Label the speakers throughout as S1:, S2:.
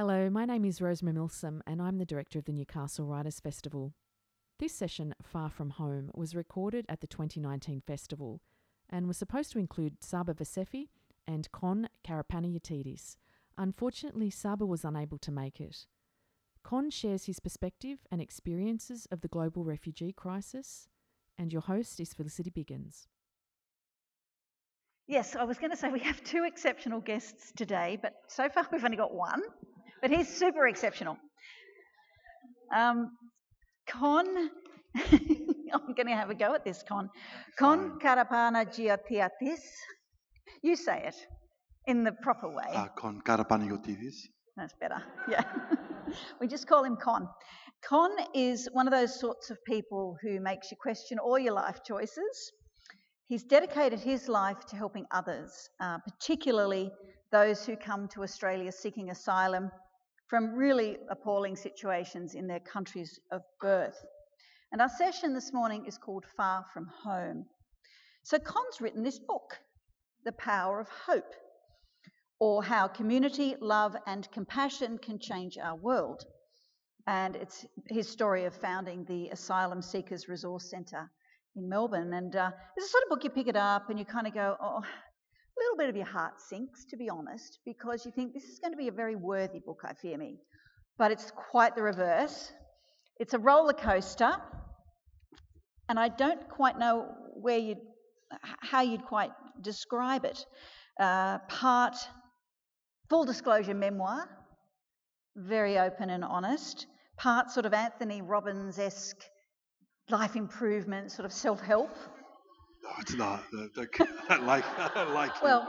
S1: Hello, my name is Rosemary Milsom, and I'm the director of the Newcastle Writers Festival. This session, Far From Home, was recorded at the 2019 festival and was supposed to include Saba Vasefi and Kon Karapanagiotidis. Unfortunately, Saba was unable to make it. Kon shares his perspective and experiences of the global refugee crisis, and your host is Felicity Biggins.
S2: Yes, I was going to say we have two exceptional guests today, but so far we've only got one. But he's super exceptional. Um, Kon, I'm going to have a go at this, Con. Kon Karapana Giatiatis. You say it in the proper way.
S3: Uh, con Karapanagiotidis.
S2: That's better. Yeah. we just call him Con. Con is one of those sorts of people who makes you question all your life choices. He's dedicated his life to helping others, uh, particularly those who come to Australia seeking asylum from really appalling situations in their countries of birth. And our session this morning is called Far From Home. So, Con's written this book, The Power of Hope, or How Community, Love, and Compassion Can Change Our World. And it's his story of founding the Asylum Seekers Resource Centre in Melbourne. And uh, it's a sort of book you pick it up and you kind of go, oh, bit of your heart sinks, to be honest, because you think this is going to be a very worthy book, I fear me. But it's quite the reverse. It's a roller coaster, and I don't quite know where you how you'd quite describe it. Uh, part full disclosure memoir, very open and honest. Part sort of Anthony Robbins esque life improvement, sort of self help.
S3: No, it's not. I like, I like you.
S2: Well,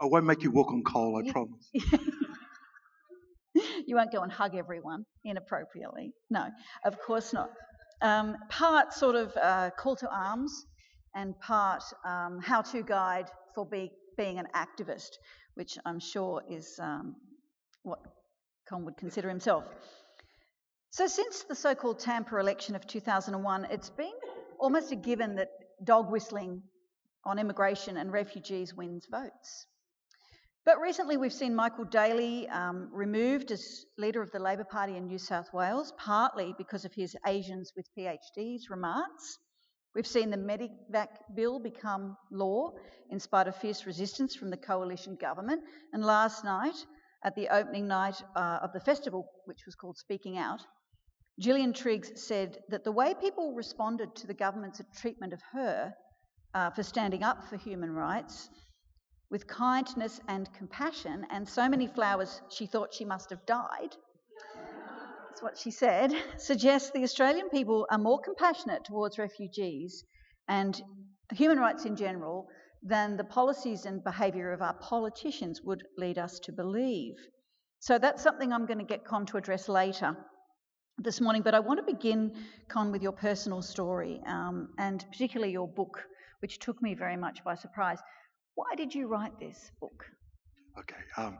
S3: I won't make you walk on coal, I
S2: Yeah.
S3: promise.
S2: you won't go and hug everyone inappropriately. No, of course not. Um, part sort of uh, call to arms, and part um, how to guide for be, being an activist, which I'm sure is um, what Con would consider himself. So, since the so called Tampa election of 2001, it's been almost a given that dog whistling on immigration and refugees wins votes. But recently, we've seen Michael Daley um, removed as leader of the Labor Party in New South Wales, partly because of his Asians with PhDs remarks. We've seen the Medevac bill become law in spite of fierce resistance from the coalition government. And last night, at the opening night uh, of the festival, which was called Speaking Out, Gillian Triggs said that the way people responded to the government's treatment of her uh, for standing up for human rights with kindness and compassion, and so many flowers she thought she must have died. That's what she said. Suggests the Australian people are more compassionate towards refugees and human rights in general than the policies and behaviour of our politicians would lead us to believe. So that's something I'm going to get Con to address later this morning. But I want to begin, Con, with your personal story um, and particularly your book, which took me very much by surprise. Why did you write this book?
S3: Okay. Um,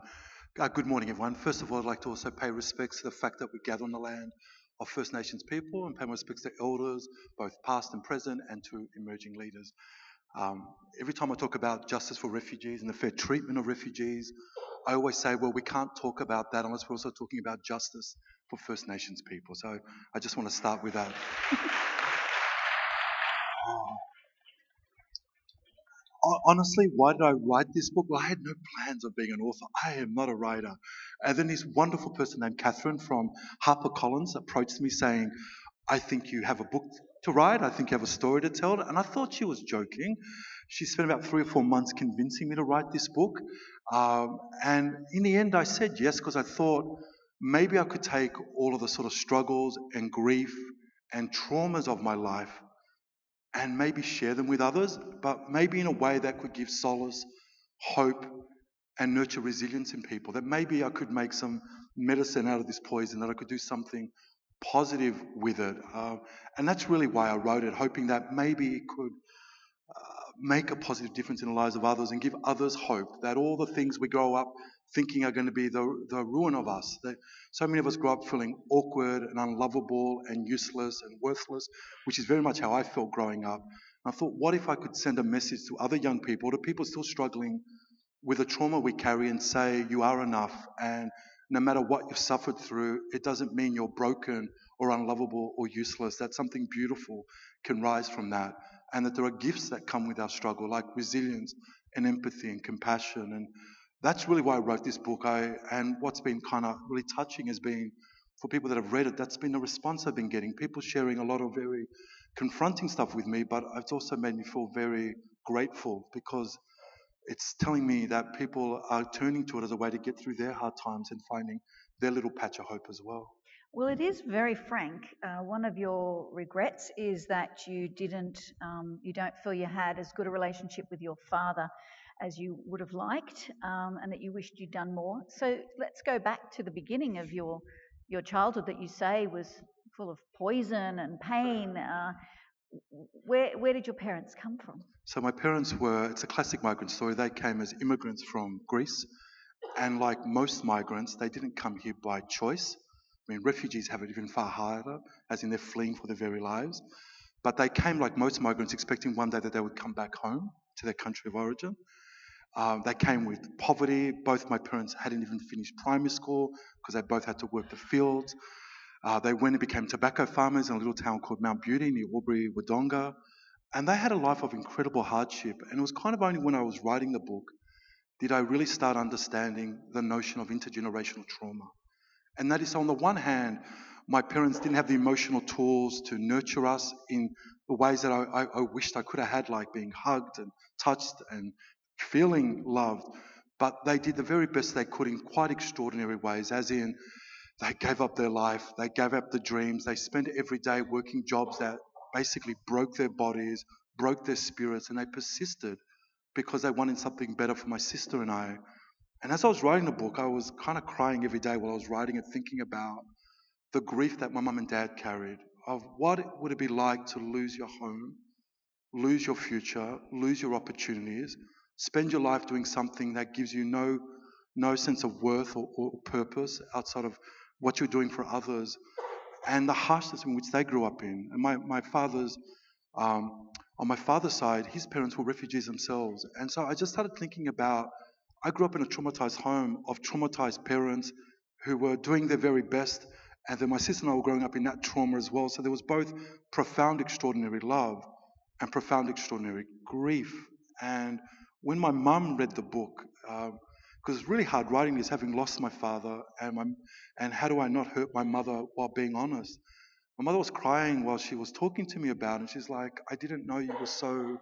S3: uh, good morning, everyone. First of all, I'd like to also pay respects to the fact that we gather on the land of First Nations people and pay my respects to elders, both past and present, and to emerging leaders. Um, every time I talk about justice for refugees and the fair treatment of refugees, I always say, well, we can't talk about that unless we're also talking about justice for First Nations people. So I just want to start with that. Honestly, why did I write this book? Well, I had no plans of being an author. I am not a writer. And then this wonderful person named Catherine from HarperCollins approached me saying, I think you have a book to write. I think you have a story to tell. And I thought she was joking. She spent about three or four months convincing me to write this book. Um, and in the end, I said yes because I thought maybe I could take all of the sort of struggles and grief and traumas of my life and maybe share them with others, but maybe in a way that could give solace, hope, and nurture resilience in people. That maybe I could make some medicine out of this poison, that I could do something positive with it. Uh, and that's really why I wrote it, hoping that maybe it could make a positive difference in the lives of others and give others hope that all the things we grow up thinking are going to be the, the ruin of us. That so many of us grow up feeling awkward and unlovable and useless and worthless, which is very much how I felt growing up. And I thought, what if I could send a message to other young people, to people still struggling with the trauma we carry, and say, you are enough, and no matter what you've suffered through, it doesn't mean you're broken or unlovable or useless. That something beautiful can rise from that. And that there are gifts that come with our struggle, like resilience and empathy and compassion. And that's really why I wrote this book. I, and what's been kind of really touching has been for people that have read it, that's been the response I've been getting. People sharing a lot of very confronting stuff with me, but it's also made me feel very grateful because it's telling me that people are turning to it as a way to get through their hard times and finding their little patch of hope as well.
S2: Well, it is very frank. Uh, one of your regrets is that you didn't, um, you don't feel you had as good a relationship with your father as you would have liked, um, and that you wished you'd done more. So let's go back to the beginning of your your childhood that you say was full of poison and pain. Uh, where where did your parents come from?
S3: So my parents were, it's a classic migrant story. They came as immigrants from Greece. And like most migrants, they didn't come here by choice. I mean, refugees have it even far harder, as in they're fleeing for their very lives. But they came like most migrants, expecting one day that they would come back home to their country of origin. Um, they came with poverty. Both my parents hadn't even finished primary school because they both had to work the fields. Uh, they went and became tobacco farmers in a little town called Mount Beauty near Albury, Wodonga. And they had a life of incredible hardship. And it was kind of only when I was writing the book did I really start understanding the notion of intergenerational trauma. And that is, on the one hand, my parents didn't have the emotional tools to nurture us in the ways that I, I, I wished I could have had, like being hugged and touched and feeling loved. But they did the very best they could in quite extraordinary ways, as in, they gave up their life, they gave up the dreams, they spent every day working jobs that basically broke their bodies, broke their spirits, and they persisted because they wanted something better for my sister and I. And as I was writing the book, I was kind of crying every day while I was writing it, thinking about the grief that my mum and dad carried of what it would it be like to lose your home, lose your future, lose your opportunities, spend your life doing something that gives you no no sense of worth or, or purpose outside of what you're doing for others and the harshness in which they grew up in. And my, my father's, um, on my father's side, his parents were refugees themselves. And so I just started thinking about, I grew up in a traumatized home of traumatized parents who were doing their very best. And then my sister and I were growing up in that trauma as well. So there was both profound, extraordinary love and profound, extraordinary grief. And when my mum read the book, um, because it's really hard writing this, having lost my father, and my, and how do I not hurt my mother while being honest? My mother was crying while she was talking to me about it. And she's like, I didn't know you were so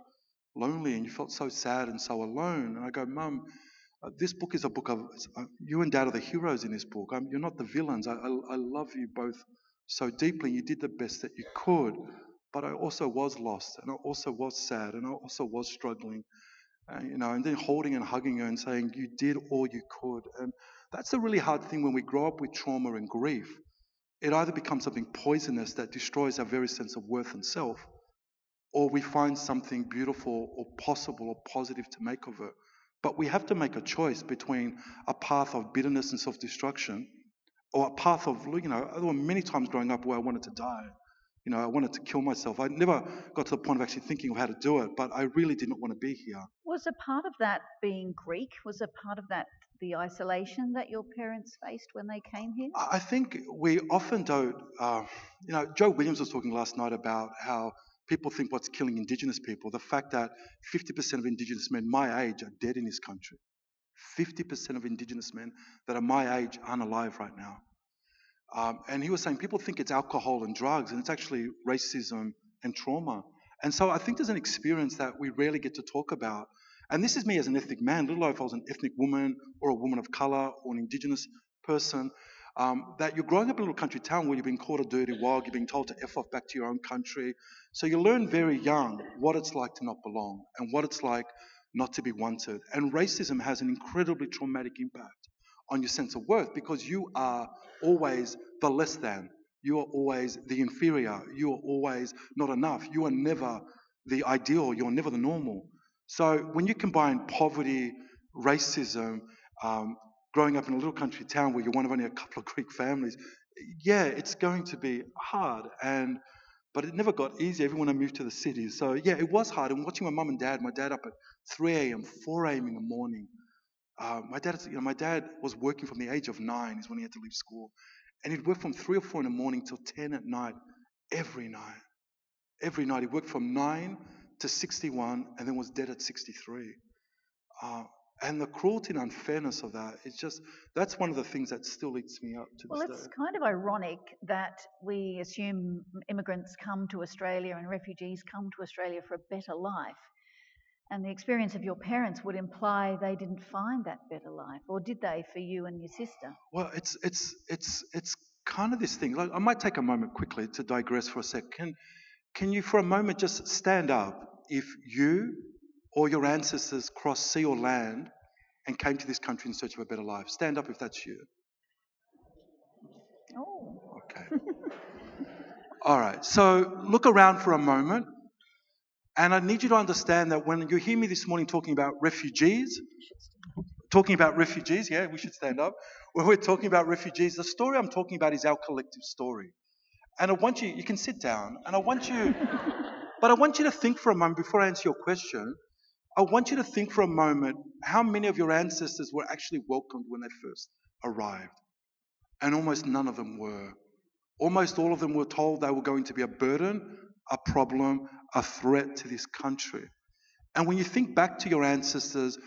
S3: lonely and you felt so sad and so alone. And I go, Mum, uh, this book is a book of uh, you and Dad are the heroes in this book. You're not the villains. I, I, I love you both so deeply. You did the best that you could, but I also was lost and I also was sad and I also was struggling uh, you know, and then holding and hugging her and saying, You did all you could. And that's a really hard thing when we grow up with trauma and grief. It either becomes something poisonous that destroys our very sense of worth and self, or we find something beautiful or possible or positive to make of it. But we have to make a choice between a path of bitterness and self destruction or a path of, you know, there were many times growing up where I wanted to die. You know, I wanted to kill myself. I never got to the point of actually thinking of how to do it, but I really did not want to be here.
S2: Was a part of that being Greek? Was a part of that the isolation that your parents faced when they came here?
S3: I think we often don't. Uh, you know, Joe Williams was talking last night about how people think what's killing Indigenous people. The fact that 50% of Indigenous men my age are dead in this country. 50% of Indigenous men that are my age aren't alive right now. Um, and he was saying people think it's alcohol and drugs, and it's actually racism and trauma. And so I think there's an experience that we rarely get to talk about. And this is me as an ethnic man, little if I was an ethnic woman or a woman of color or an indigenous person, um, that you're growing up in a little country town where you're being called a dirty wog, you're being told to F off back to your own country. So you learn very young what it's like to not belong and what it's like not to be wanted. And racism has an incredibly traumatic impact on your sense of worth because you are always the less than. You are always the inferior. You are always not enough. You are never the ideal. You're never the normal. So when you combine poverty, racism, um, growing up in a little country town where you're one of only a couple of Greek families, yeah, it's going to be hard. And but it never got easy. Everyone I moved to the cities. So yeah, it was hard. And watching my mum and dad, my dad up at 3 a.m., 4 a.m. in the morning, Uh, my dad, you know, my dad was working from the age of nine is when he had to leave school, and he'd work from three or four in the morning till ten at night, every night. Every night he worked from nine to 61, and then was dead at 63. Uh, and the cruelty and unfairness of that is just that's one of the things that still eats me up to
S2: Well,
S3: this
S2: it's kind of ironic that we assume immigrants come to Australia and refugees come to Australia for a better life. And the experience of your parents would imply they didn't find that better life, or did they for you and your sister?
S3: Well, it's it's it's it's kind of this thing. Like, I might take a moment quickly to digress for a sec. Can can you for a moment just stand up if you or your ancestors crossed sea or land and came to this country in search of a better life? Stand up if that's you.
S2: Oh,
S3: Okay. All right. So look around for a moment. And I need you to understand that when you hear me this morning talking about refugees, talking about refugees, yeah, we should stand up. When we're talking about refugees, the story I'm talking about is our collective story. And I want you, you can sit down, and I want you, but I want you to think for a moment before I answer your question. I want you to think for a moment how many of your ancestors were actually welcomed when they first arrived. And almost none of them were. Almost all of them were told they were going to be a burden, a problem, a threat to this country. And when you think back to your ancestors,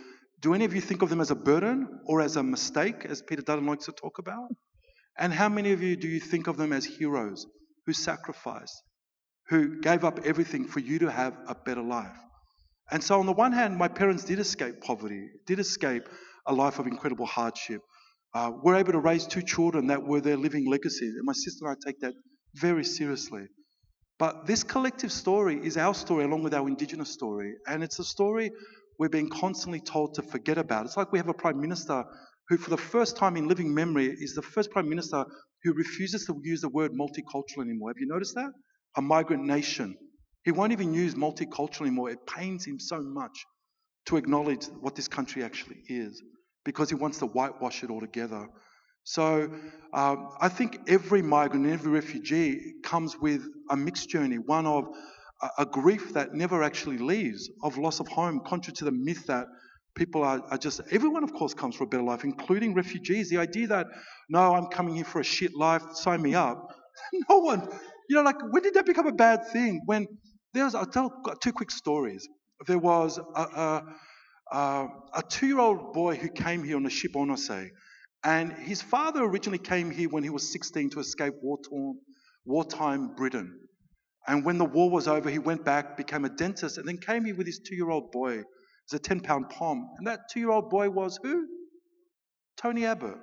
S3: do any of you think of them as a burden or as a mistake, as Peter Dutton likes to talk about? And how many of you do you think of them as heroes who sacrificed, who gave up everything for you to have a better life? And so, on the one hand, my parents did escape poverty, did escape a life of incredible hardship. Uh, we're able to raise two children that were their living legacies. And my sister and I take that very seriously. But this collective story is our story along with our Indigenous story. And it's a story we're being constantly told to forget about. It's like we have a Prime Minister who, for the first time in living memory, is the first Prime Minister who refuses to use the word multicultural anymore. Have you noticed that? A migrant nation. He won't even use multicultural anymore. It pains him so much to acknowledge what this country actually is because he wants to whitewash it altogether. So um, I think every migrant, every refugee comes with a mixed journey, one of a, a, grief that never actually leaves, of loss of home, contrary to the myth that people are, are, just, everyone, of course, comes for a better life, including refugees. The idea that, no, I'm coming here for a shit life, sign me up. no one, you know, like, when did that become a bad thing? When there's, I'll tell two quick stories. There was a, a uh, a two year old boy who came here on a ship Oronsay. And his father originally came here when he was 16 to escape war torn, wartime Britain. And when the war was over, he went back, became a dentist, and then came here with his two year old boy. It's a 10 pound pom. And that two year old boy was who? Tony Abbott.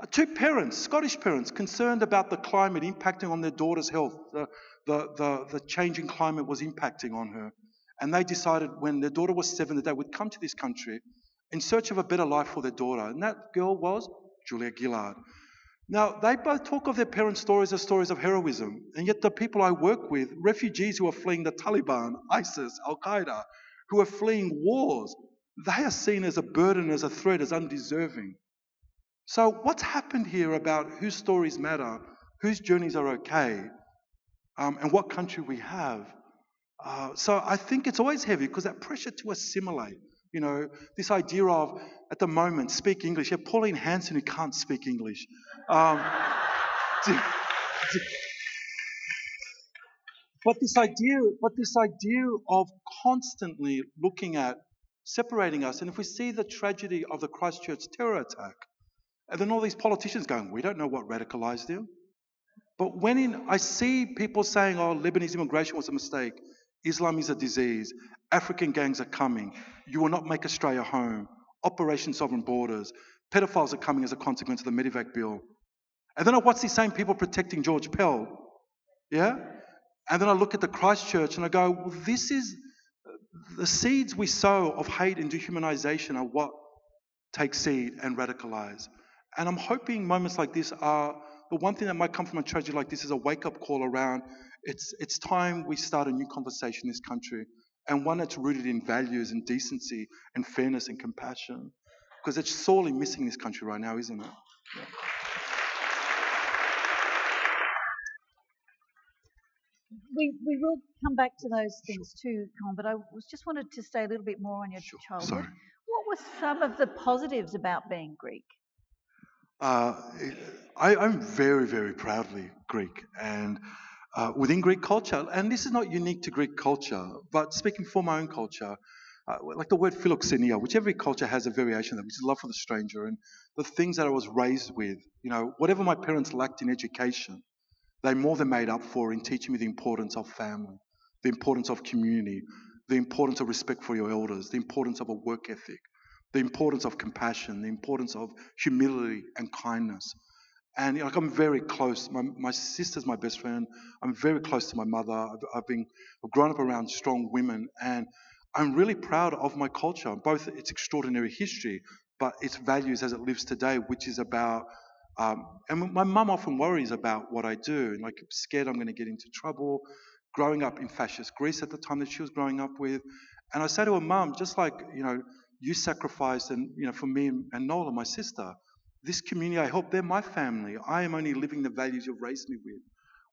S3: Uh, two parents, Scottish parents, concerned about the climate impacting on their daughter's health. The, the, the, the changing climate was impacting on her. And they decided when their daughter was seven that they would come to this country in search of a better life for their daughter. And that girl was Julia Gillard. Now, they both talk of their parents' stories as stories of heroism. And yet, the people I work with, refugees who are fleeing the Taliban, ISIS, Al Qaeda, who are fleeing wars, they are seen as a burden, as a threat, as undeserving. So, what's happened here about whose stories matter, whose journeys are okay, um, and what country we have? Uh, so I think it's always heavy because that pressure to assimilate, you know, this idea of, at the moment, speak English. Yeah, Pauline Hanson who can't speak English. Um, but this idea, but this idea of constantly looking at separating us, and if we see the tragedy of the Christchurch terror attack, and then all these politicians going, we don't know what radicalized him. But when in, I see people saying, oh, Lebanese immigration was a mistake, Islam is a disease. African gangs are coming. You will not make Australia home. Operation Sovereign Borders. Pedophiles are coming as a consequence of the Medevac bill. And then I watch these same people protecting George Pell. Yeah? And then I look at the Christchurch and I go, well, this is the seeds we sow of hate and dehumanization are what take seed and radicalize. And I'm hoping moments like this are the one thing that might come from a tragedy like this is a wake up call around it's, it's time we start a new conversation in this country and one that's rooted in values and decency and fairness and compassion. Because it's sorely missing in this country right now, isn't it? Yeah.
S2: We, we will come back to those things too, Colin, but I was just wanted to stay a little bit more on your
S3: Sure.
S2: childhood.
S3: Sorry.
S2: What were some of the positives about being Greek?
S3: Uh, I, am very, very proudly Greek, and uh, within Greek culture, and this is not unique to Greek culture, but speaking for my own culture, uh, like the word philoxenia, which every culture has a variation of, which is love for the stranger, and the things that I was raised with, you know, whatever my parents lacked in education, they more than made up for in teaching me the importance of family, the importance of community, the importance of respect for your elders, the importance of a work ethic, the importance of compassion, the importance of humility and kindness. And you know, like I'm very close. My, my sister's my best friend. I'm very close to my mother. I've, I've been I've grown up around strong women, and I'm really proud of my culture, both its extraordinary history, but its values as it lives today, which is about. Um, and my mum often worries about what I do, and like scared I'm going to get into trouble. Growing up in fascist Greece at the time that she was growing up with, and I say to her, "Mum, just like you know, you sacrificed, and you know, for me and, and Nola, my sister, this community, I hope they're my family. I am only living the values you've raised me with,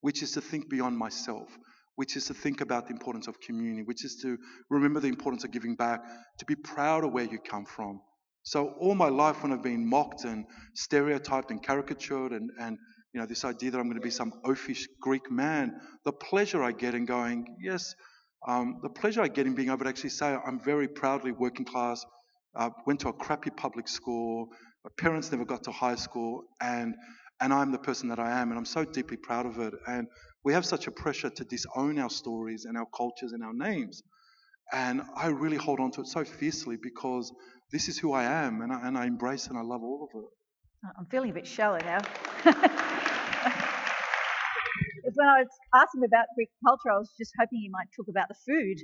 S3: which is to think beyond myself, which is to think about the importance of community, which is to remember the importance of giving back, to be proud of where you come from. So all my life, when I've been mocked and stereotyped and caricatured, and, and you know this idea that I'm going to be some oafish Greek man, the pleasure I get in going, yes, um, the pleasure I get in being able to actually say I'm very proudly working class, uh, went to a crappy public school, my parents never got to high school, and and I'm the person that I am, and I'm so deeply proud of it. And we have such a pressure to disown our stories and our cultures and our names. And I really hold on to it so fiercely because this is who I am, and I, and I embrace and I love all of it.
S2: I'm feeling a bit shallow now. When I was asking about Greek culture, I was just hoping you might talk about the food.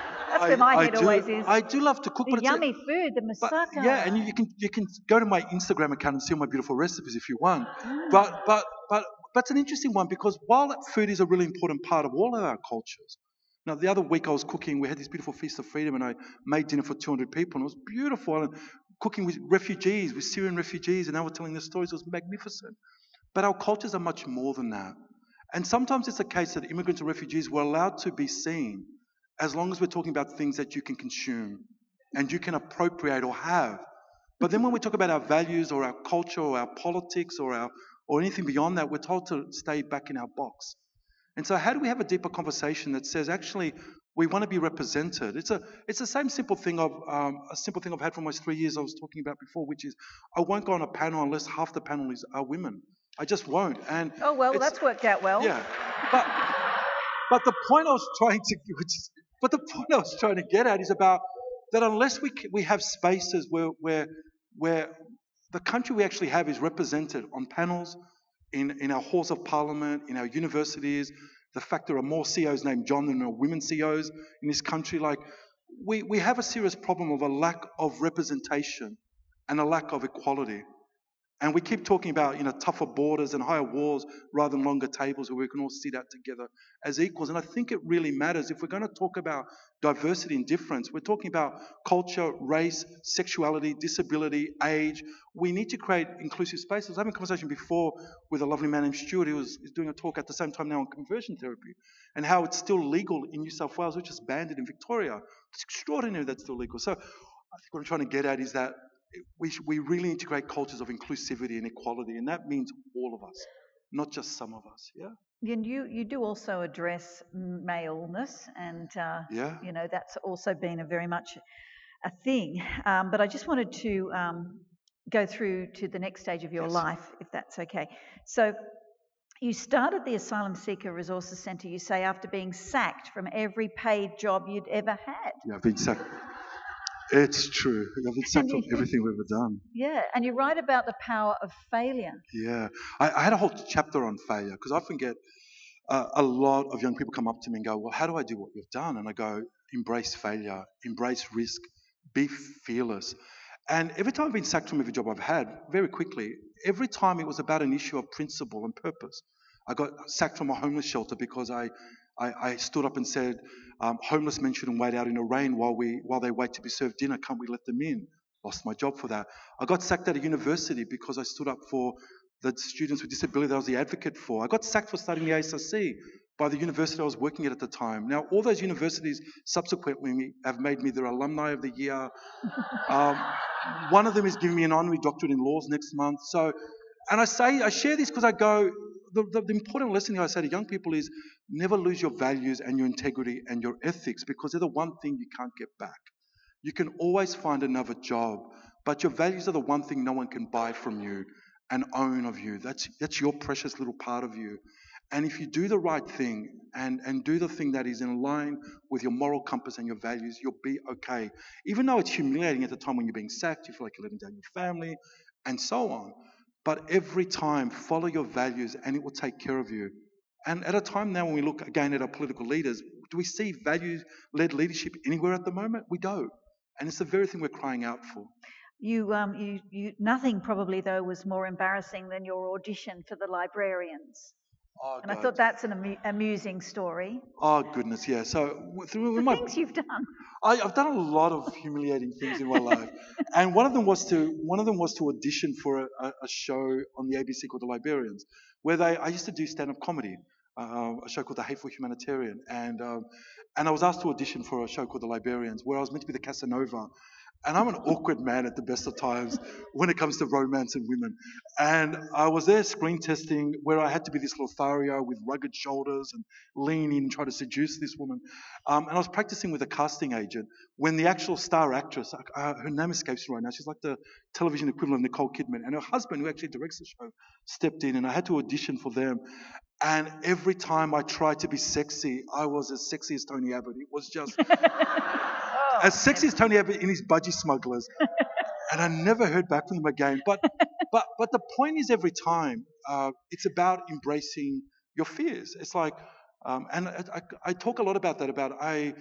S2: That's I, where my head
S3: do,
S2: always is.
S3: I do love to cook,
S2: the
S3: but
S2: yummy a, food, the moussaka.
S3: yeah, and you, you, can you can go to my Instagram account and see all my beautiful recipes if you want. Mm. But but but that's an interesting one because while food is a really important part of all of our cultures. Now, the other week I was cooking, we had this beautiful Feast of Freedom, and I made dinner for 200 people, and it was beautiful. And cooking with refugees, with Syrian refugees, and they were telling their stories. It was magnificent. But our cultures are much more than that. And sometimes it's a case that immigrants or refugees were allowed to be seen as long as we're talking about things that you can consume and you can appropriate or have. But then when we talk about our values or our culture or our politics or our or anything beyond that, we're told to stay back in our box. And so how do we have a deeper conversation that says actually we want to be represented? It's a it's the same simple thing of um, a simple thing I've had for almost three years I was talking about before, which is I won't go on a panel unless half the panel is are women. I just won't. And
S2: oh well, that's worked out well.
S3: Yeah, but but the point I was trying to, which is but the point I was trying to get at is about that unless we, we have spaces where, where, where the country we actually have is represented on panels, in, in our halls of parliament, in our universities, the fact there are more CEOs named John than there are women CEOs in this country, like we, we have a serious problem of a lack of representation and a lack of equality. And we keep talking about, you know, tougher borders and higher walls rather than longer tables where we can all sit out together as equals. And I think it really matters. If we're going to talk about diversity and difference, we're talking about culture, race, sexuality, disability, age. We need to create inclusive spaces. I was having a conversation before with a lovely man named Stuart who was doing a talk at the same time now on conversion therapy and how it's still legal in New South Wales, which is banned in Victoria. It's extraordinary that's still legal. So I think what I'm trying to get at is that we, we really create cultures of inclusivity and equality, and that means all of us, not just some of us. Yeah.
S2: And you, you do also address maleness, and uh, yeah. you know that's also been a very much a thing. Um, but I just wanted to um, go through to the next stage of your yes. life, if that's okay. So you started the Asylum Seeker Resources Centre, you say, after being sacked from every paid job you'd ever had.
S3: Yeah, I've been sacked it's true. I've accepted everything we've ever done.
S2: Yeah, and you write about the power of failure.
S3: Yeah, I, I had a whole chapter on failure because I often get uh, a lot of young people come up to me and go, "Well, how do I do what you've done?" And I go, "Embrace failure, embrace risk, be fearless." And every time I've been sacked from every job I've had, very quickly, every time it was about an issue of principle and purpose. I got sacked from a homeless shelter because I, I, I stood up and said, um, homeless men shouldn't wait out in the rain while, we, while they wait to be served dinner. Can't we let them in? Lost my job for that. I got sacked at a university because I stood up for the students with disability that I was the advocate for. I got sacked for starting the ASRC by the university I was working at at the time. Now, all those universities subsequently have made me their alumni of the year. Um, one of them is giving me an honorary doctorate in laws next month. So, and I say, I share this because I go, the, the, the important lesson here I say to young people is never lose your values and your integrity and your ethics because they're the one thing you can't get back. You can always find another job, but your values are the one thing no one can buy from you and own of you. That's, that's your precious little part of you. And if you do the right thing and, and do the thing that is in line with your moral compass and your values, you'll be okay. Even though it's humiliating at the time when you're being sacked, you feel like you're letting down your family, and so on. But every time, follow your values and it will take care of you. And at a time now when we look again at our political leaders, do we see value led leadership anywhere at the moment? We don't. And it's the very thing we're crying out for.
S2: You, um, you, you, nothing probably though was more embarrassing than your audition for the librarians.
S3: Oh,
S2: and I thought that's an amu- amusing story.
S3: Oh goodness, yeah. So through
S2: the
S3: my,
S2: things you've done.
S3: I, have done a lot of humiliating things in my life, and one of them was to one of them was to audition for a, a show on the ABC called The Librarians, where they I used to do stand-up comedy, uh, a show called The Hateful Humanitarian, and um, and I was asked to audition for a show called The Librarians, where I was meant to be the Casanova, and I'm an awkward man at the best of times when it comes to romance and women. And I was there screen testing where I had to be this Lothario with rugged shoulders and lean in and try to seduce this woman. Um, and I was practicing with a casting agent when the actual star actress, uh, her name escapes me right now, she's like the television equivalent of Nicole Kidman, and her husband, who actually directs the show, stepped in and I had to audition for them. And every time I tried to be sexy, I was as sexy as Tony Abbott. It was just. as sexy as Tony Abbott in his budgie smugglers. and I never heard back from them again. But but but the point is, every time uh, it's about embracing your fears. It's like, um, and I, I, I, talk a lot about that. About I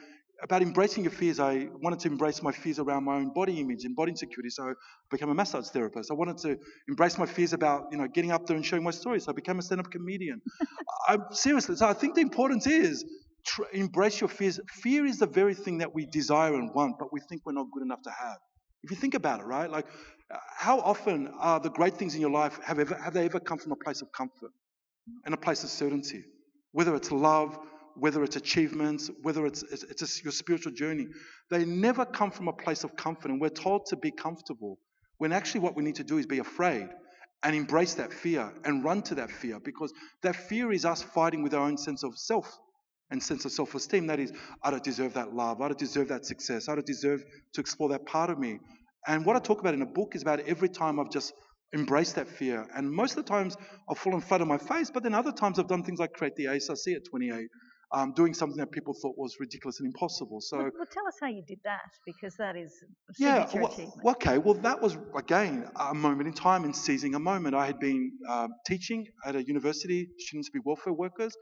S3: about embracing your fears. I wanted to embrace my fears around my own body image and body insecurity. So I became a massage therapist. I wanted to embrace my fears about you know getting up there and showing my stories. So I became a stand-up comedian. I'm seriously. So I think the importance is tr- embrace your fears. Fear is the very thing that we desire and want, but we think we're not good enough to have. If you think about it, right? Like, how often are the great things in your life have ever have they ever come from a place of comfort and a place of certainty? Whether it's love, whether it's achievements, whether it's it's, it's your spiritual journey, they never come from a place of comfort. And we're told to be comfortable when actually what we need to do is be afraid and embrace that fear and run to that fear because that fear is us fighting with our own sense of self and sense of self esteem. That is, I don't deserve that love. I don't deserve that success. I don't deserve to explore that part of me. And what I talk about in a book is about every time I've just embraced that fear. And most of the times I've fallen flat on my face, but then other times I've done things like create the ASRC at 28. Um, doing something that people thought was ridiculous and impossible. So,
S2: well, well, tell us how you did that, because that is
S3: yeah.
S2: Well,
S3: okay, well, that was again a moment in time and seizing a moment. I had been uh, teaching at a university, students to be welfare workers.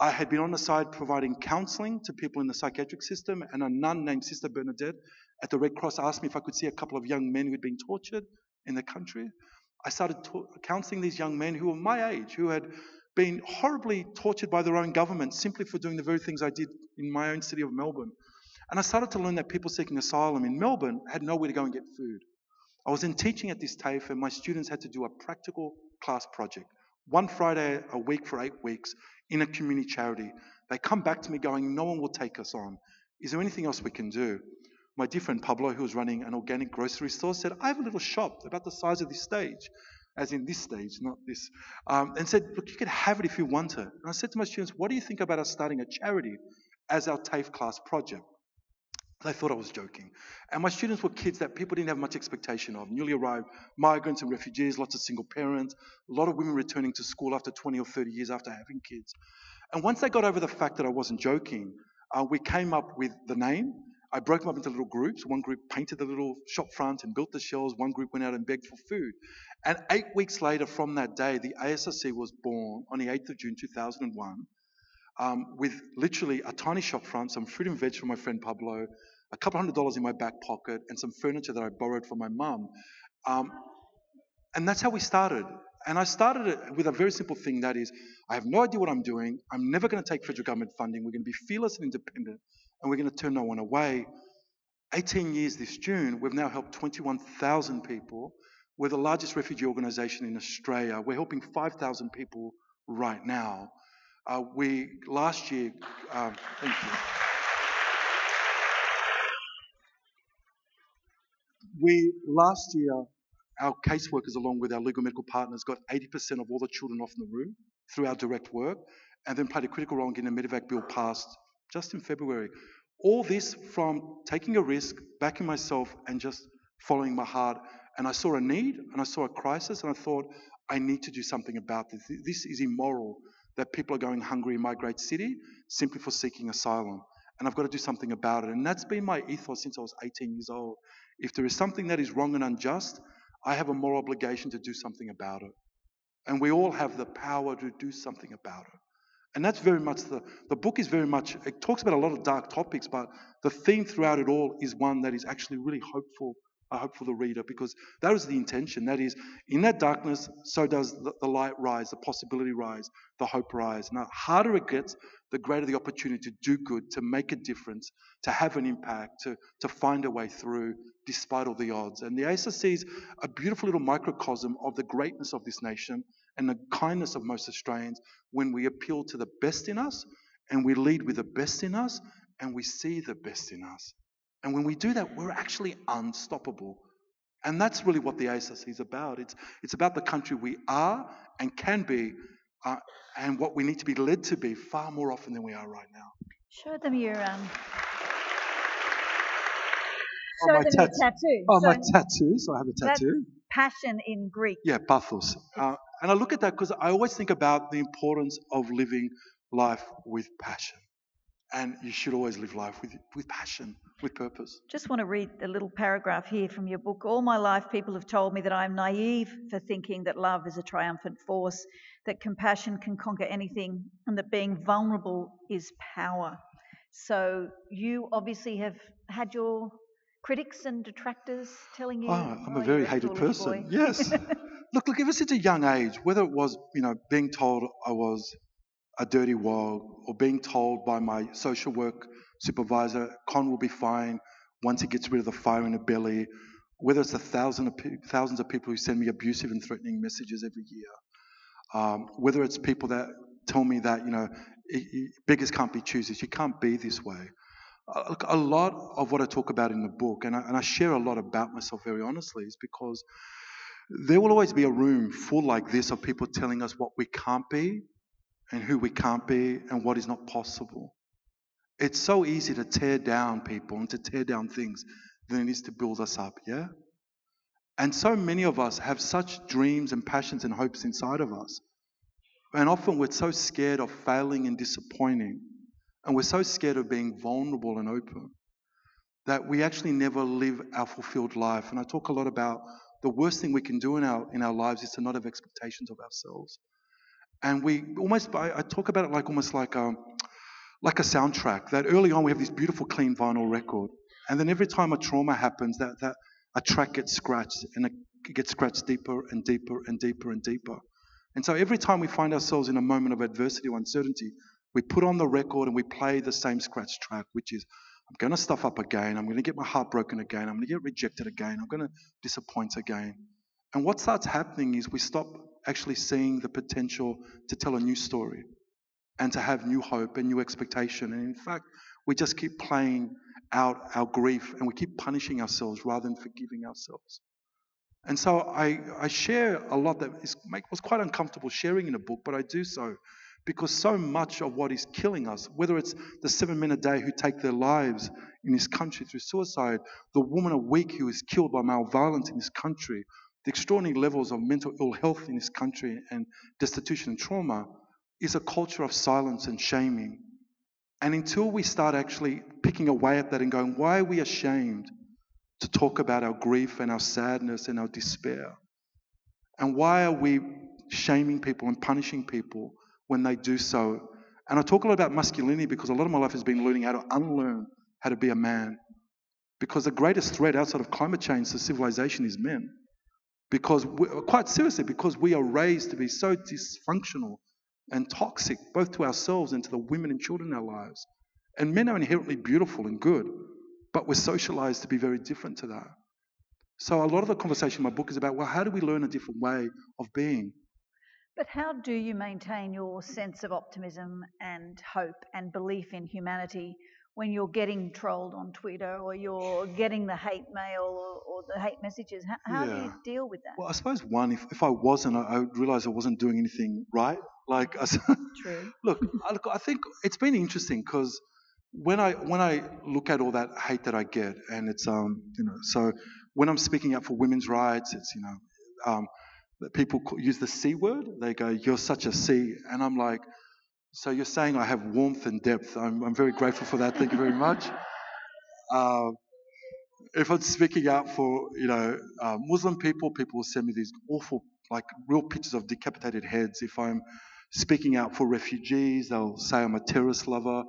S3: I had been on the side providing counseling to people in the psychiatric system, and a nun named Sister Bernadette at the Red Cross asked me if I could see a couple of young men who had been tortured in the country. I started to- counseling these young men who were my age, who had been horribly tortured by their own government simply for doing the very things I did in my own city of Melbourne. And I started to learn that people seeking asylum in Melbourne had nowhere to go and get food. I was in teaching at this TAFE, and my students had to do a practical class project, one Friday a week for eight weeks, in a community charity. They come back to me going, No one will take us on. Is there anything else we can do? My dear friend Pablo, who was running an organic grocery store, said, I have a little shop about the size of this stage, as in this stage, not this, um, and said, Look, you could have it if you want it. And I said to my students, What do you think about us starting a charity as our TAFE class project? They thought I was joking. And my students were kids that people didn't have much expectation of newly arrived migrants and refugees, lots of single parents, a lot of women returning to school after 20 or 30 years after having kids. And once they got over the fact that I wasn't joking, uh, we came up with the name. I broke them up into little groups. One group painted the little shop front and built the shelves. One group went out and begged for food. And eight weeks later from that day, the ASRC was born on the 8th of June 2001 um, with literally a tiny shop front, some fruit and veg from my friend Pablo, a couple hundred dollars in my back pocket, and some furniture that I borrowed from my mum. Um, and that's how we started. And I started it with a very simple thing that is, I have no idea what I'm doing. I'm never going to take federal government funding. We're going to be fearless and independent, and we're going to turn no one away. 18 years this June, we've now helped 21,000 people. We're the largest refugee organisation in Australia. We're helping 5,000 people right now. Uh, we last year, um, thank you. We last year, our caseworkers, along with our legal medical partners, got 80% of all the children off Nauru through our direct work, and then played a critical role in getting the Medevac bill passed just in February. All this from taking a risk, backing myself, and just following my heart. And I saw a need, and I saw a crisis, and I thought, I need to do something about this. This is immoral that people are going hungry in my great city simply for seeking asylum. And I've got to do something about it. And that's been my ethos since I was 18 years old. If there is something that is wrong and unjust, I have a moral obligation to do something about it. And we all have the power to do something about it. And that's very much the, the book is very much, it talks about a lot of dark topics, but the theme throughout it all is one that is actually really hopeful I hope for the reader because that was the intention. That is, in that darkness, so does the, the light rise, the possibility rise, the hope rise. Now, harder it gets, the greater the opportunity to do good, to make a difference, to have an impact, to, to find a way through despite all the odds. And the ASRC is a beautiful little microcosm of the greatness of this nation and the kindness of most Australians when we appeal to the best in us and we lead with the best in us and we see the best in us. And when we do that, we're actually unstoppable. And that's really what the ASRC is about. It's, it's about the country we are and can be, uh, and what we need to be led to be far more often than we are right now.
S2: Show them your um.
S3: Oh,
S2: Show
S3: my
S2: them
S3: tat-
S2: your tattoo.
S3: Oh,
S2: So
S3: my tattoo. So I have a tattoo.
S2: passion in Greek.
S3: Yeah, pathos. Uh, and I look at that because I always think about the importance of living life with passion. And you should always live life with, with passion, with purpose.
S2: Just want to read a little paragraph here from your book. All my life, people have told me that I'm naive for thinking that love is a triumphant force, that compassion can conquer anything, and that being vulnerable is power. So you obviously have had your critics and detractors telling you.
S3: Oh, I'm
S2: "Oh,
S3: a very hated person.
S2: boy."
S3: Yes. look, look, ever since a young age, whether it was, you know, being told I was a dirty wog or being told by my social work supervisor, Con will be fine once he gets rid of the fire in the belly, whether it's a thousand of pe- thousands of people who send me abusive and threatening messages every year, um, whether it's people that tell me that, you know, i- i- beggars can't be choosers, you can't be this way. Uh, look, a lot of what I talk about in the book, and I, and I share a lot about myself very honestly, is because there will always be a room full like this of people telling us what we can't be and who we can't be and what is not possible. It's so easy to tear down people and to tear down things than it is to build us up, yeah? And so many of us have such dreams and passions and hopes inside of us. And often we're so scared of failing and disappointing. And we're so scared of being vulnerable and open that we actually never live our fulfilled life. And I talk a lot about the worst thing we can do in our in our lives is to not have expectations of ourselves. And we almost I, I talk about it like almost like a like a soundtrack. That early on we have this beautiful clean vinyl record, and then every time a trauma happens, that that a track gets scratched and it gets scratched deeper and deeper and deeper and deeper. And so every time we find ourselves in a moment of adversity or uncertainty, we put on the record and we play the same scratch track, which is I'm going to stuff up again. I'm going to get my heart broken again. I'm going to get rejected again. I'm going to disappoint again. And what starts happening is we stop actually seeing the potential to tell a new story and to have new hope and new expectation. And in fact, we just keep playing out our grief and we keep punishing ourselves rather than forgiving ourselves. And so I, I share a lot that is, make, was quite uncomfortable sharing in a book, but I do so because so much of what is killing us, whether it's the seven men a day who take their lives in this country through suicide, the woman a week who is killed by male violence in this country, the extraordinary levels of mental ill health in this country and destitution and trauma, is a culture of silence and shaming. And until we start actually picking away at that and going, why are we ashamed to talk about our grief and our sadness and our despair? And why are we shaming people and punishing people when they do so? And I talk a lot about masculinity because a lot of my life has been learning how to unlearn how to be a man. Because the greatest threat outside of climate change to civilization is men. Because, quite seriously, because we are raised to be so dysfunctional and toxic, both to ourselves and to the women and children in our lives. And men are inherently beautiful and good, but we're socialized to be very different to that. So a lot of the conversation in my book is about, well, how do we learn a different way of being?
S2: But how do you maintain your sense of optimism and hope and belief in humanity when you're getting trolled on Twitter or you're getting the hate mail or, or the hate messages? How, how do you deal with that?
S3: Well, I suppose one, if, if I wasn't, I, I would realise I wasn't doing anything right. Like, I
S2: True.
S3: look, I, look, I think it's been interesting because when I when I look at all that hate that I get, and it's um you know so when I'm speaking up for women's rights, it's you know um that people use the c word. They go, "You're such a c," and I'm like, so you're saying I have warmth and depth. I'm I'm very grateful for that. Thank you very much. Uh, if I'm speaking out for you know uh, Muslim people, people will send me these awful like real pictures of decapitated heads. If I'm speaking out for refugees, they'll say I'm a terrorist lover,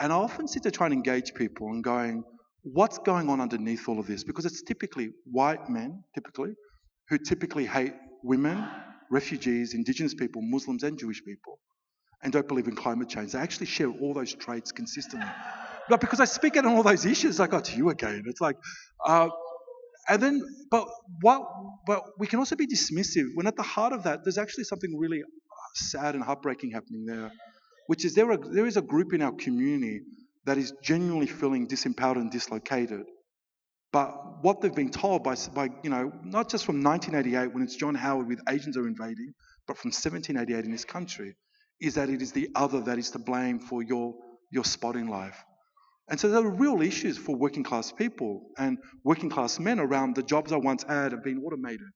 S3: and I often sit there trying to engage people and going, what's going on underneath all of this? Because it's typically white men, typically, who typically hate women, refugees, indigenous people, Muslims, and Jewish people, and don't believe in climate change. They actually share all those traits consistently. But because I speak out on all those issues, I got to you again. It's like, uh, and then, but what? But we can also be dismissive when at the heart of that, there's actually something really sad and heartbreaking happening there, which is there. Are, there is a group in our community that is genuinely feeling disempowered and dislocated. But what they've been told by, by, you know, not just from 1988 when it's John Howard with Asians are invading, but from 1788 in this country, is that it is the other that is to blame for your, your spot in life. And so there are real issues for working class people and working class men around the jobs I once had have been automated.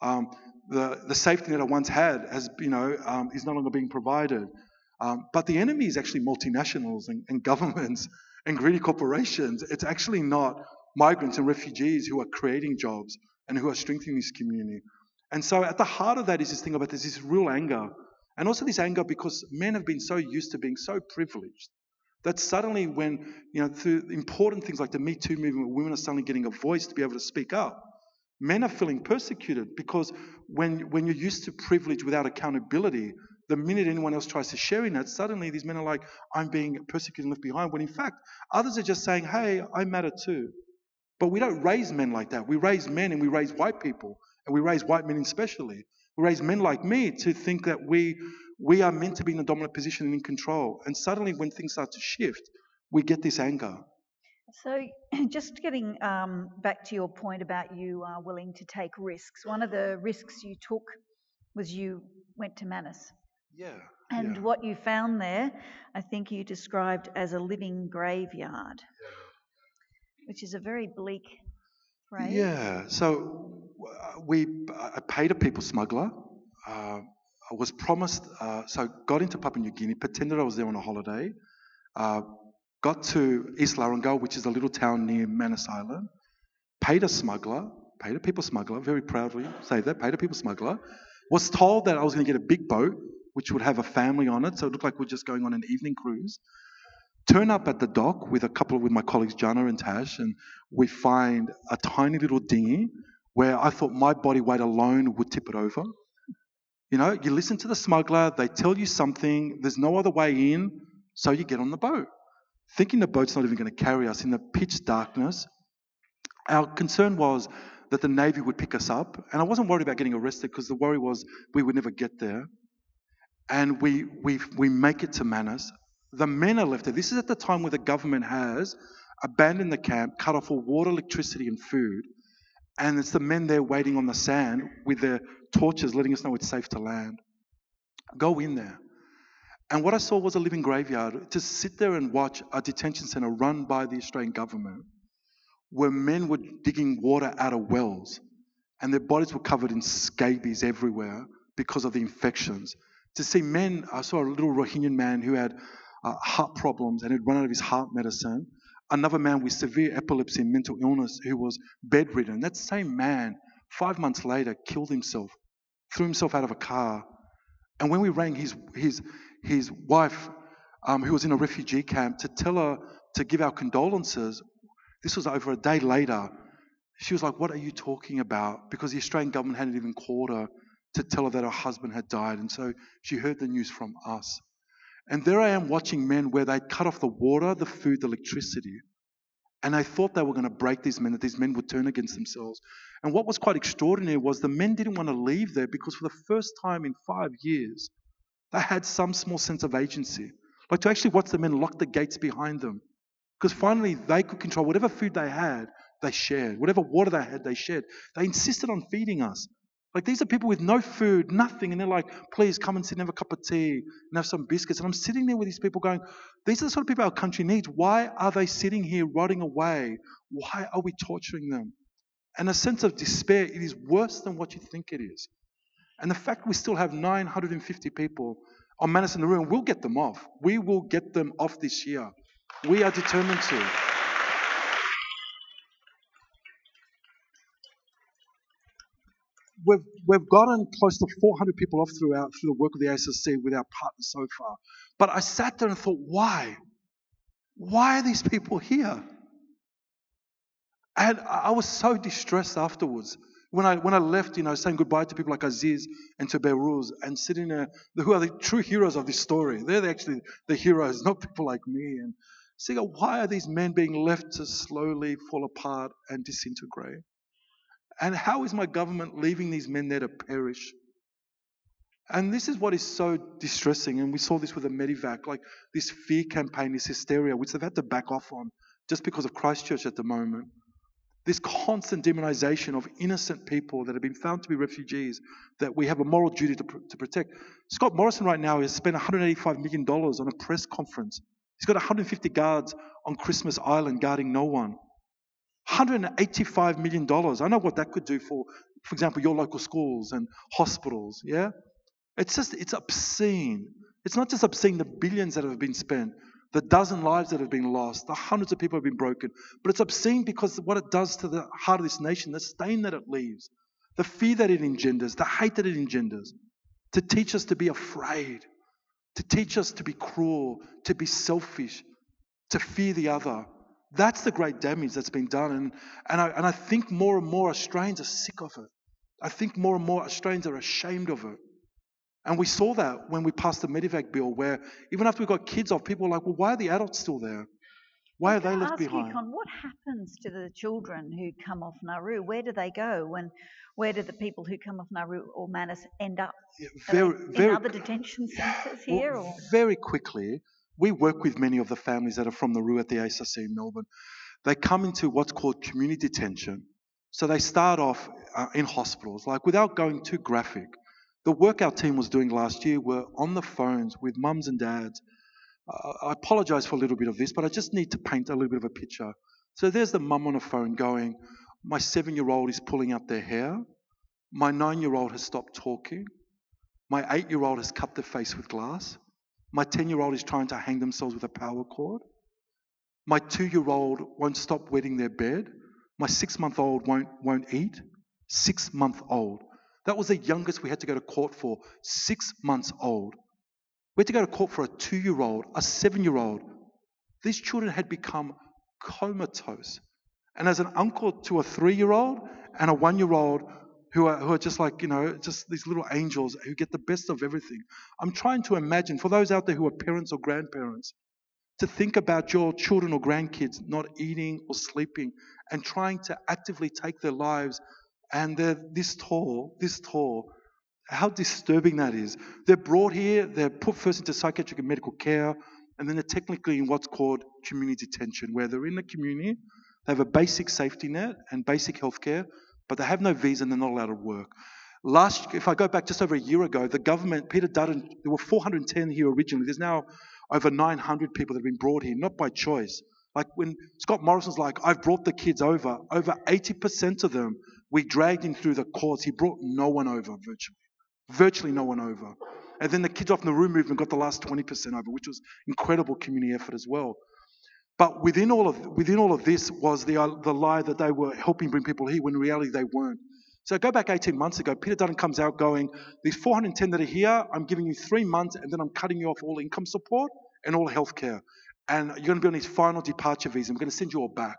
S3: Um, the, the safety net I once had has, you know, um, is no longer being provided. Um, but the enemy is actually multinationals and, and governments and greedy corporations. It's actually not migrants and refugees who are creating jobs and who are strengthening this community. And so at the heart of that is this thing about there's this real anger. And also this anger because men have been so used to being so privileged that suddenly when, you know, through important things like the Me Too movement, women are suddenly getting a voice to be able to speak up, men are feeling persecuted because when, when you're used to privilege without accountability, the minute anyone else tries to share in that, suddenly these men are like, I'm being persecuted and left behind. When in fact, others are just saying, hey, I matter too. But we don't raise men like that. We raise men and we raise white people, and we raise white men especially. Raise men like me to think that we, we are meant to be in a dominant position and in control. And suddenly, when things start to shift, we get this anger.
S2: So, just getting um, back to your point about you are willing to take risks, one of the risks you took was you went to Manus.
S3: Yeah.
S2: And
S3: yeah.
S2: what you found there, I think you described as a living graveyard, yeah. which is a very bleak phrase.
S3: Yeah. So uh, we, I paid a people smuggler. Uh, I was promised, uh, so got into Papua New Guinea, pretended I was there on a holiday, uh, got to East Lorengau, which is a little town near Manus Island, paid a smuggler, paid a people smuggler, very proudly say that, paid a people smuggler, was told that I was going to get a big boat, which would have a family on it, so it looked like we're just going on an evening cruise. Turn up at the dock with a couple of, with my colleagues Jana and Tash, and we find a tiny little dinghy where I thought my body weight alone would tip it over. You know, you listen to the smuggler, they tell you something, there's no other way in, so you get on the boat. Thinking the boat's not even going to carry us in the pitch darkness. Our concern was that the Navy would pick us up, and I wasn't worried about getting arrested because the worry was we would never get there. And we, we, we make it to Manus. The men are left there. This is at the time where the government has abandoned the camp, cut off all water, electricity, and food. And it's the men there waiting on the sand with their torches letting us know it's safe to land. Go in there. And what I saw was a living graveyard. To sit there and watch a detention center run by the Australian government where men were digging water out of wells and their bodies were covered in scabies everywhere because of the infections. To see men, I saw a little Rohingyan man who had uh, heart problems and had run out of his heart medicine. Another man with severe epilepsy and mental illness who was bedridden. That same man, five months later, killed himself, threw himself out of a car. And when we rang his, his, his wife, um, who was in a refugee camp, to tell her to give our condolences, this was over a day later. She was like, What are you talking about? Because the Australian government hadn't even called her to tell her that her husband had died. And so she heard the news from us. And there I am watching men where they cut off the water, the food, the electricity. And they thought they were going to break these men, that these men would turn against themselves. And what was quite extraordinary was the men didn't want to leave there because for the first time in five years, they had some small sense of agency. Like to actually watch the men lock the gates behind them. Because finally they could control whatever food they had, they shared. Whatever water they had, they shared. They insisted on feeding us. Like these are people with no food, nothing, and they're like, please come and sit and have a cup of tea and have some biscuits. And I'm sitting there with these people going, these are the sort of people our country needs. Why are they sitting here rotting away? Why are we torturing them? And a sense of despair, it is worse than what you think it is. And the fact we still have 950 people on Manus in the room, we'll get them off. We will get them off this year. We are determined to. We've we've gotten close to 400 people off throughout through the work of the ASRC with our partners so far. But I sat there and thought, why? Why are these people here? And I was so distressed afterwards. When I, when I left, you know, saying goodbye to people like Aziz and to Behrouz and sitting there, who are the true heroes of this story. They're actually the heroes, not people like me. And saying, why are these men being left to slowly fall apart and disintegrate? And how is my government leaving these men there to perish? And this is what is so distressing. And we saw this with the Medevac, like this fear campaign, this hysteria, which they've had to back off on just because of Christchurch at the moment. This constant demonization of innocent people that have been found to be refugees that we have a moral duty to, to protect. Scott Morrison, right now, has spent $185 million on a press conference. He's got 150 guards on Christmas Island guarding no one. $185 million. I know what that could do for, for example, your local schools and hospitals. Yeah? It's just, it's obscene. It's not just obscene the billions that have been spent, the dozen lives that have been lost, the hundreds of people have been broken, but it's obscene because what it does to the heart of this nation, the stain that it leaves, the fear that it engenders, the hate that it engenders, to teach us to be afraid, to teach us to be cruel, to be selfish, to fear the other, that's the great damage that's been done. And, and, I, and I think more and more Australians are sick of it. I think more and more Australians are ashamed of it. And we saw that when we passed the Medevac bill, where even after we got kids off, people were like, well, why are the adults still there? Why are they left behind?
S2: You, Kon, what happens to the children who come off Nauru? Where do they go? When, where do the people who come off Nauru or Manus end up? Yeah, very, very, in other detention centres here? Well,
S3: very quickly, we work with many of the families that are from Nauru at the ASRC in Melbourne. They come into what's called community detention. So they start off uh, in hospitals. Like without going too graphic, the work our team was doing last year were on the phones with mums and dads. Uh, I apologize for a little bit of this, but I just need to paint a little bit of a picture. So there's the mum on the phone going, My seven year old is pulling out their hair. My nine year old has stopped talking. My eight year old has cut their face with glass. My 10 year old is trying to hang themselves with a power cord. My two year old won't stop wetting their bed. My six month old won't, won't eat. Six month old. That was the youngest we had to go to court for. Six months old. We had to go to court for a two year old, a seven year old. These children had become comatose. And as an uncle to a three year old and a one year old who are, who are just like, you know, just these little angels who get the best of everything. I'm trying to imagine, for those out there who are parents or grandparents, to think about your children or grandkids not eating or sleeping and trying to actively take their lives. And they're this tall, this tall. How disturbing that is. They're brought here, they're put first into psychiatric and medical care, and then they're technically in what's called community detention, where they're in the community, they have a basic safety net and basic health care, but they have no visa and they're not allowed to work. Last, if I go back just over a year ago, the government, Peter Dutton, there were 410 here originally. There's now over 900 people that have been brought here, not by choice. Like when Scott Morrison's like, I've brought the kids over, over 80% of them we dragged in through the courts. He brought no one over virtually. Virtually no one over. And then the Kids Off the Nauru movement got the last 20% over, which was incredible community effort as well. But within all of within all of this was the uh, the lie that they were helping bring people here when in reality they weren't. So go back 18 months ago, Peter Dutton comes out going, these 410 that are here, I'm giving you three months and then I'm cutting you off all income support and all healthcare. And you're going to be on his final departure visa. I'm going to send you all back.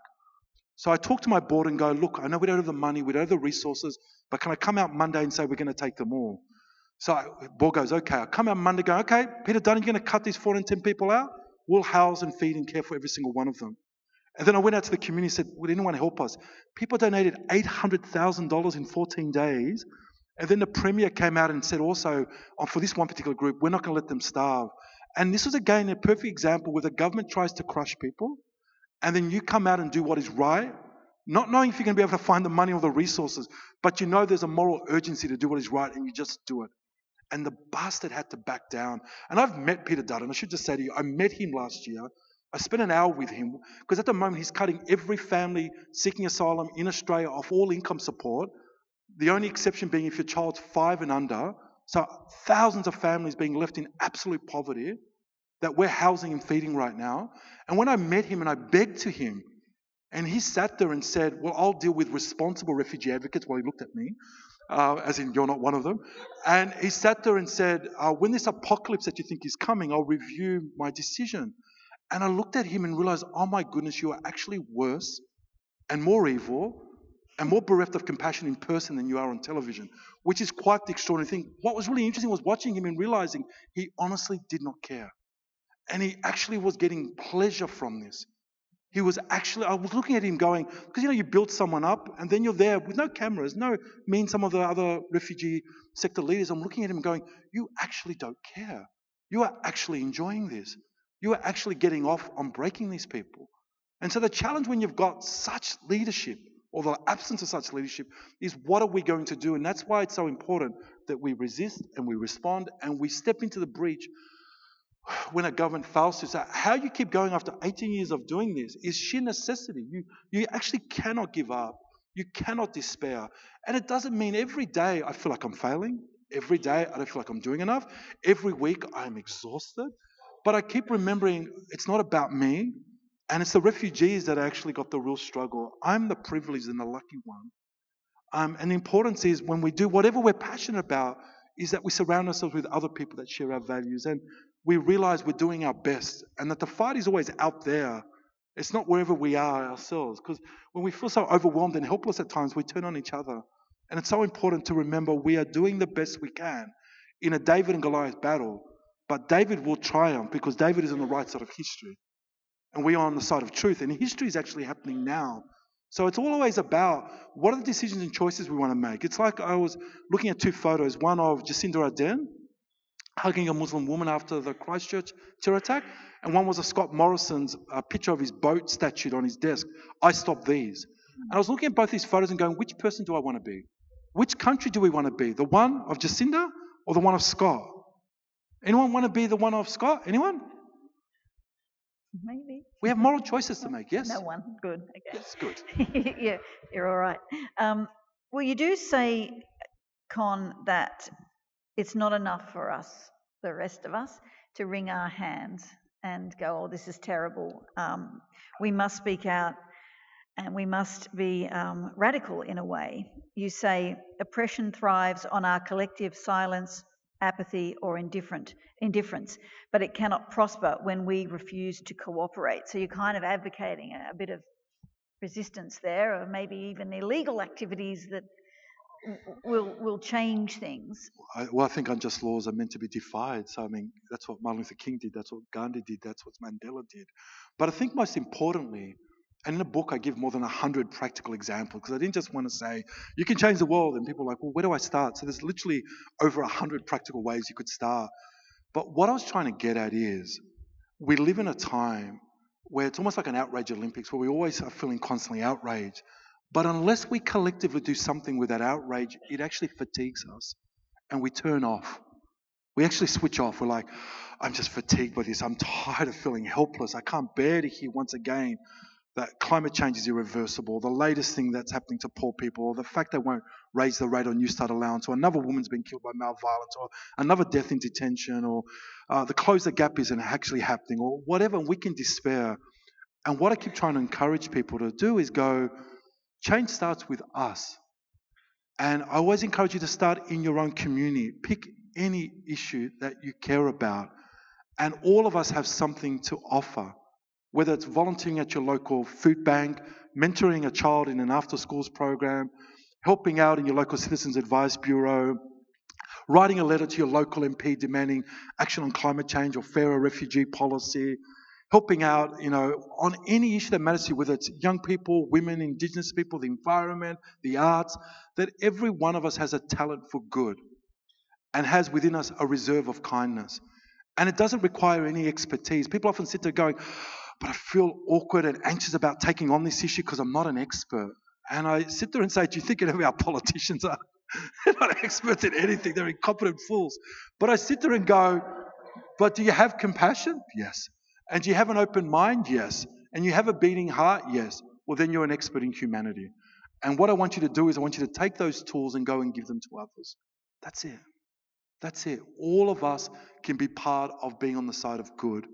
S3: So I talk to my board and go, look, I know we don't have the money, we don't have the resources, but can I come out Monday and say we're going to take them all? So I, board goes, okay. I come out Monday, go, okay, Peter Dutton, you're going to cut these 410 people out? We'll house and feed and care for every single one of them. And then I went out to the community and said, Would anyone help us? People donated $800,000 in 14 days. And then the Premier came out and said also, oh, for this one particular group, we're not going to let them starve. And this was again a perfect example where the government tries to crush people, and then you come out and do what is right, not knowing if you're going to be able to find the money or the resources, but you know there's a moral urgency to do what is right, and you just do it. And the bastard had to back down. And I've met Peter Dutton. I should just say to you, I met him last year. I spent an hour with him because at the moment he's cutting every family seeking asylum in Australia off all income support. The only exception being if your child's five and under. So thousands of families being left in absolute poverty that we're housing and feeding right now. And when I met him and I begged to him, and he sat there and said, Well, I'll deal with responsible refugee advocates. Well, he looked at me, uh, as in, you're not one of them. And he sat there and said, uh, When this apocalypse that you think is coming, I'll review my decision. And I looked at him and realized, Oh my goodness, you are actually worse and more evil and more bereft of compassion in person than you are on television, which is quite the extraordinary thing. What was really interesting was watching him and realizing he honestly did not care. And he actually was getting pleasure from this. He was actually, I was looking at him going, because you know, you build someone up and then you're there with no cameras, no, me and some of the other refugee sector leaders. I'm looking at him going, you actually don't care. You are actually enjoying this. You are actually getting off on breaking these people. And so the challenge when you've got such leadership or the absence of such leadership is what are we going to do? And that's why it's so important that we resist and we respond and we step into the breach when a government fails to say how you keep going after 18 years of doing this is sheer necessity. You, you actually cannot give up. You cannot despair. And it doesn't mean every day I feel like I'm failing. Every day I don't feel like I'm doing enough. Every week I'm exhausted. But I keep remembering it's not about me. And it's the refugees that actually got the real struggle. I'm the privileged and the lucky one. Um, and the importance is when we do whatever we're passionate about, is that we surround ourselves with other people that share our values. And we realize we're doing our best and that the fight is always out there. It's not wherever we are ourselves. Because when we feel so overwhelmed and helpless at times, we turn on each other. And it's so important to remember we are doing the best we can in a David and Goliath battle. But David will triumph because David is on the right side of history. And we are on the side of truth. And history is actually happening now. So it's always about what are the decisions and choices we want to make. It's like I was looking at two photos one of Jacinda Ardern hugging a Muslim woman after the Christchurch terror attack, and one was a Scott Morrison's uh, picture of his boat statue on his desk. I stopped these. And I was looking at both these photos and going, which person do I want to be? Which country do we want to be? The one of Jacinda or the one of Scott? Anyone want to be the one of Scott? Anyone?
S2: Maybe.
S3: We have moral choices to make, yes?
S2: No one. Good. Okay.
S3: Yes, good.
S2: yeah, you're all right. Um, well, you do say, Kon, that it's not enough for us, the rest of us, to wring our hands and go, oh, this is terrible. Um, we must speak out and we must be um, radical in a way. You say oppression thrives on our collective silence, apathy, or indifferent, indifference, but it cannot prosper when we refuse to cooperate. So you're kind of advocating a, a bit of resistance there, or maybe even illegal activities that will will change things.
S3: I, well, I think unjust laws are meant to be defied. So I mean, that's what Martin Luther King did. That's what Gandhi did. That's what Mandela did. But I think most importantly, and in the book I give more than hundred practical examples because I didn't just want to say you can change the world, and people are like, well, where do I start? So there's literally over hundred practical ways you could start. But what I was trying to get at is, we live in a time where it's almost like an outrage Olympics, where we always are feeling constantly outraged. But unless we collectively do something with that outrage, it actually fatigues us and we turn off. We actually switch off. We're like, I'm just fatigued by this. I'm tired of feeling helpless. I can't bear to hear once again that climate change is irreversible, the latest thing that's happening to poor people, or the fact they won't raise the rate on Newstart allowance, or another woman's been killed by male violence, or another death in detention, or uh, the close the gap isn't actually happening, or whatever, we can despair. And what I keep trying to encourage people to do is go, Change starts with us. And I always encourage you to start in your own community. Pick any issue that you care about. And all of us have something to offer, whether it's volunteering at your local food bank, mentoring a child in an after schools program, helping out in your local Citizens Advice Bureau, writing a letter to your local MP demanding action on climate change or fairer refugee policy, helping out, you know, on any issue that matters to you, whether it's young people, women, indigenous people, the environment, the arts, that every one of us has a talent for good and has within us a reserve of kindness. And it doesn't require any expertise. People often sit there going, but I feel awkward and anxious about taking on this issue because I'm not an expert. And I sit there and say, Do you think any of our politicians are? They're not experts in anything, they're incompetent fools. But I sit there and go, But do you have compassion? Yes. And you have an open mind? Yes. And you have a beating heart? Yes. Well, then you're an expert in humanity. And what I want you to do is I want you to take those tools and go and give them to others. That's it. That's it. All of us can be part of being on the side of good.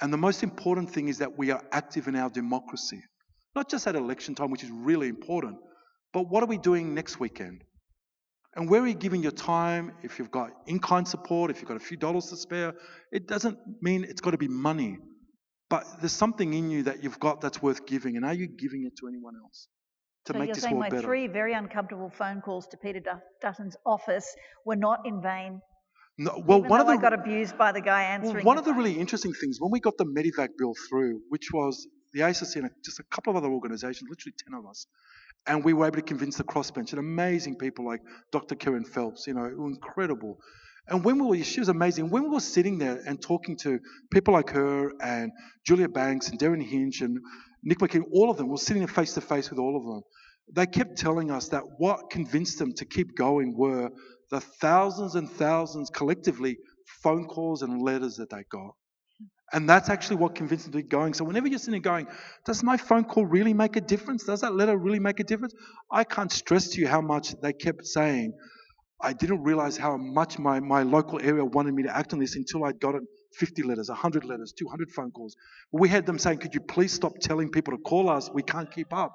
S3: And the most important thing is that we are active in our democracy, not just at election time, which is really important, but what are we doing next weekend? And where are you giving your time? If you've got in kind support, if you've got a few dollars to spare, it doesn't mean it's got to be money. But there's something in you that you've got that's worth giving. And are you giving it to anyone else to
S2: so
S3: make
S2: you're
S3: this
S2: saying
S3: world
S2: my
S3: better?
S2: three very uncomfortable phone calls to Peter Dutton's office were not in vain.
S3: No, well,
S2: even
S3: one of
S2: I got abused by the guy
S3: well,
S2: answering.
S3: one of the
S2: phone.
S3: really interesting things when we got the Medevac bill through, which was the ASRC and just a couple of other organisations, literally ten of us, and we were able to convince the crossbench and amazing people like Dr. Kerryn Phelps, you know, incredible. And when we were, she was amazing. When we were sitting there and talking to people like her and Julia Banks and Derryn Hinch and Nick McKim, all of them, we were sitting face to face with all of them. They kept telling us that what convinced them to keep going were the thousands and thousands collectively phone calls and letters that they got. And that's actually what convinced me going. So whenever you're sitting going, does my phone call really make a difference? Does that letter really make a difference? I can't stress to you how much they kept saying, I didn't realize how much my, my local area wanted me to act on this until I'd gotten 50 letters, 100 letters, 200 phone calls. We had them saying, could you please stop telling people to call us? We can't keep up.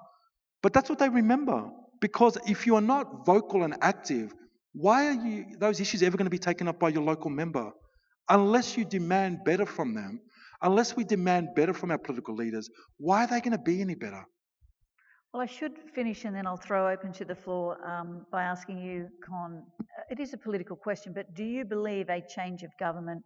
S3: But that's what they remember. Because if you are not vocal and active, why are you, those issues ever going to be taken up by your local member? Unless you demand better from them, unless we demand better from our political leaders, why are they going to be any better?
S2: Well, I should finish and then I'll throw open to the floor um, by asking you, Kon. uh, It is a political question, but do you believe a change of government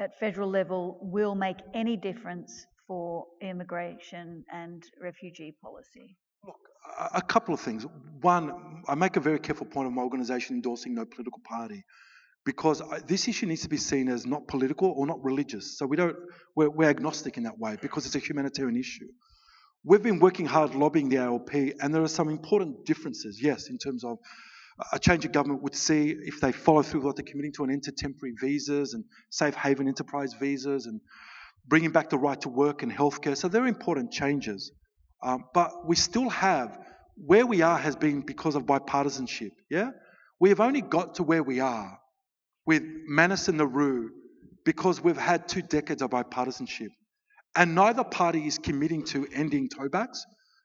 S2: at federal level will make any difference for immigration and refugee policy?
S3: Look, a couple of things. One, I make a very careful point of my organisation endorsing no political party because this issue needs to be seen as not political or not religious. So we don't, we're, we're agnostic in that way because it's a humanitarian issue. We've been working hard lobbying the ALP, and there are some important differences, yes, in terms of a change of government would see if they follow through with what they're committing to and enter temporary visas and safe haven enterprise visas and bringing back the right to work and healthcare. So they're important changes. Um, but we still have, where we are has been because of bipartisanship, yeah? We have only got to where we are with Manus and Nauru because we've had two decades of bipartisanship. And neither party is committing to ending towbacks.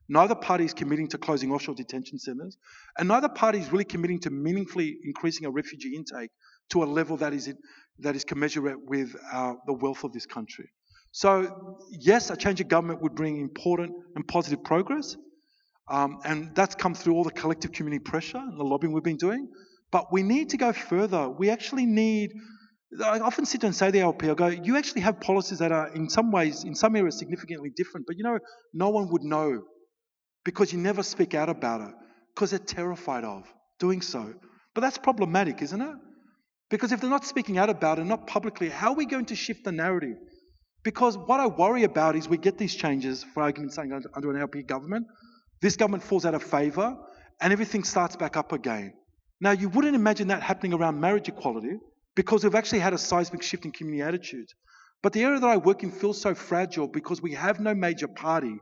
S3: Neither party is committing to closing offshore detention centres. And neither party is really committing to meaningfully increasing our refugee intake to a level that is, that is commensurate with uh, the wealth of this country. So, yes, a change of government would bring important and positive progress. Um, and that's come through all the collective community pressure and the lobbying we've been doing. But we need to go further. We actually need I often sit and say to the ALP, I go, you actually have policies that are in some ways, in some areas, significantly different, but you know, no one would know because you never speak out about it because they're terrified of doing so. But that's problematic, isn't it? Because if they're not speaking out about it, not publicly, how are we going to shift the narrative? Because what I worry about is we get these changes, for argument's sake, under an ALP government. This government falls out of favour and everything starts back up again. Now, you wouldn't imagine that happening around marriage equality because we've actually had a seismic shift in community attitudes. But the area that I work in feels so fragile because we have no major party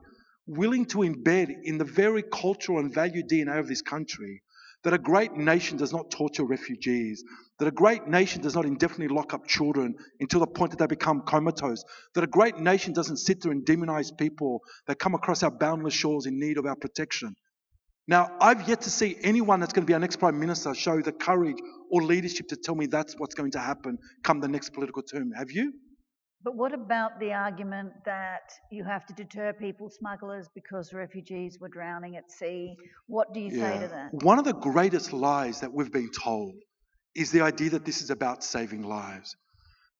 S3: willing to embed in the very cultural and value DNA of this country that a great nation does not torture refugees, that a great nation does not indefinitely lock up children until the point that they become comatose, that a great nation doesn't sit there and demonize people that come across our boundless shores in need of our protection. Now, I've yet to see anyone that's going to be our next Prime Minister show the courage or leadership to tell me that's what's going to happen come the next political term. Have you?
S2: But what about the argument that you have to deter people smugglers because refugees were drowning at sea? What do you say to that?
S3: One of the greatest lies that we've been told is the idea that this is about saving lives.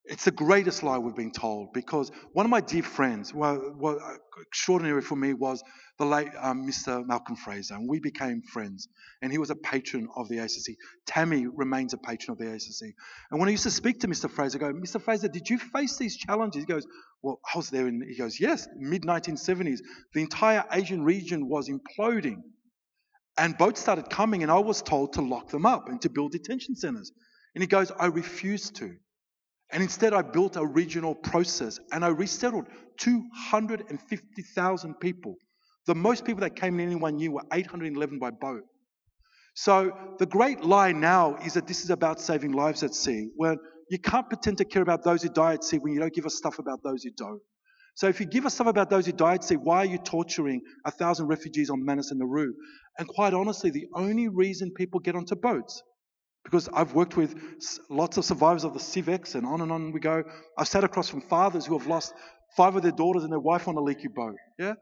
S3: It's the greatest lie we've been told because one of my dear friends, well, what extraordinary for me was the late um, Mr. Malcolm Fraser, and we became friends. And he was a patron of the ASRC. Tamie remains a patron of the ASRC. And when I used to speak to Mr. Fraser, I go, Mr. Fraser, did you face these challenges? He goes, Well, I was there. And he goes, Yes, mid 1970s. The entire Asian region was imploding. And boats started coming, and I was told to lock them up and to build detention centers. And he goes, I refused to. And instead, I built a regional process and I resettled 250,000 people. The most people that came in any one year were 811 by boat. So the great lie now is that this is about saving lives at sea. When you can't pretend to care about those who die at sea when you don't give us stuff about those who don't. So if you give us stuff about those who died at sea, why are you torturing a thousand refugees on Manus and Nauru? And quite honestly, the only reason people get onto boats because I've worked with lots of survivors of the SIEV X and on and on we go. I've sat across from fathers who have lost five of their daughters and their wife on a leaky boat, yeah?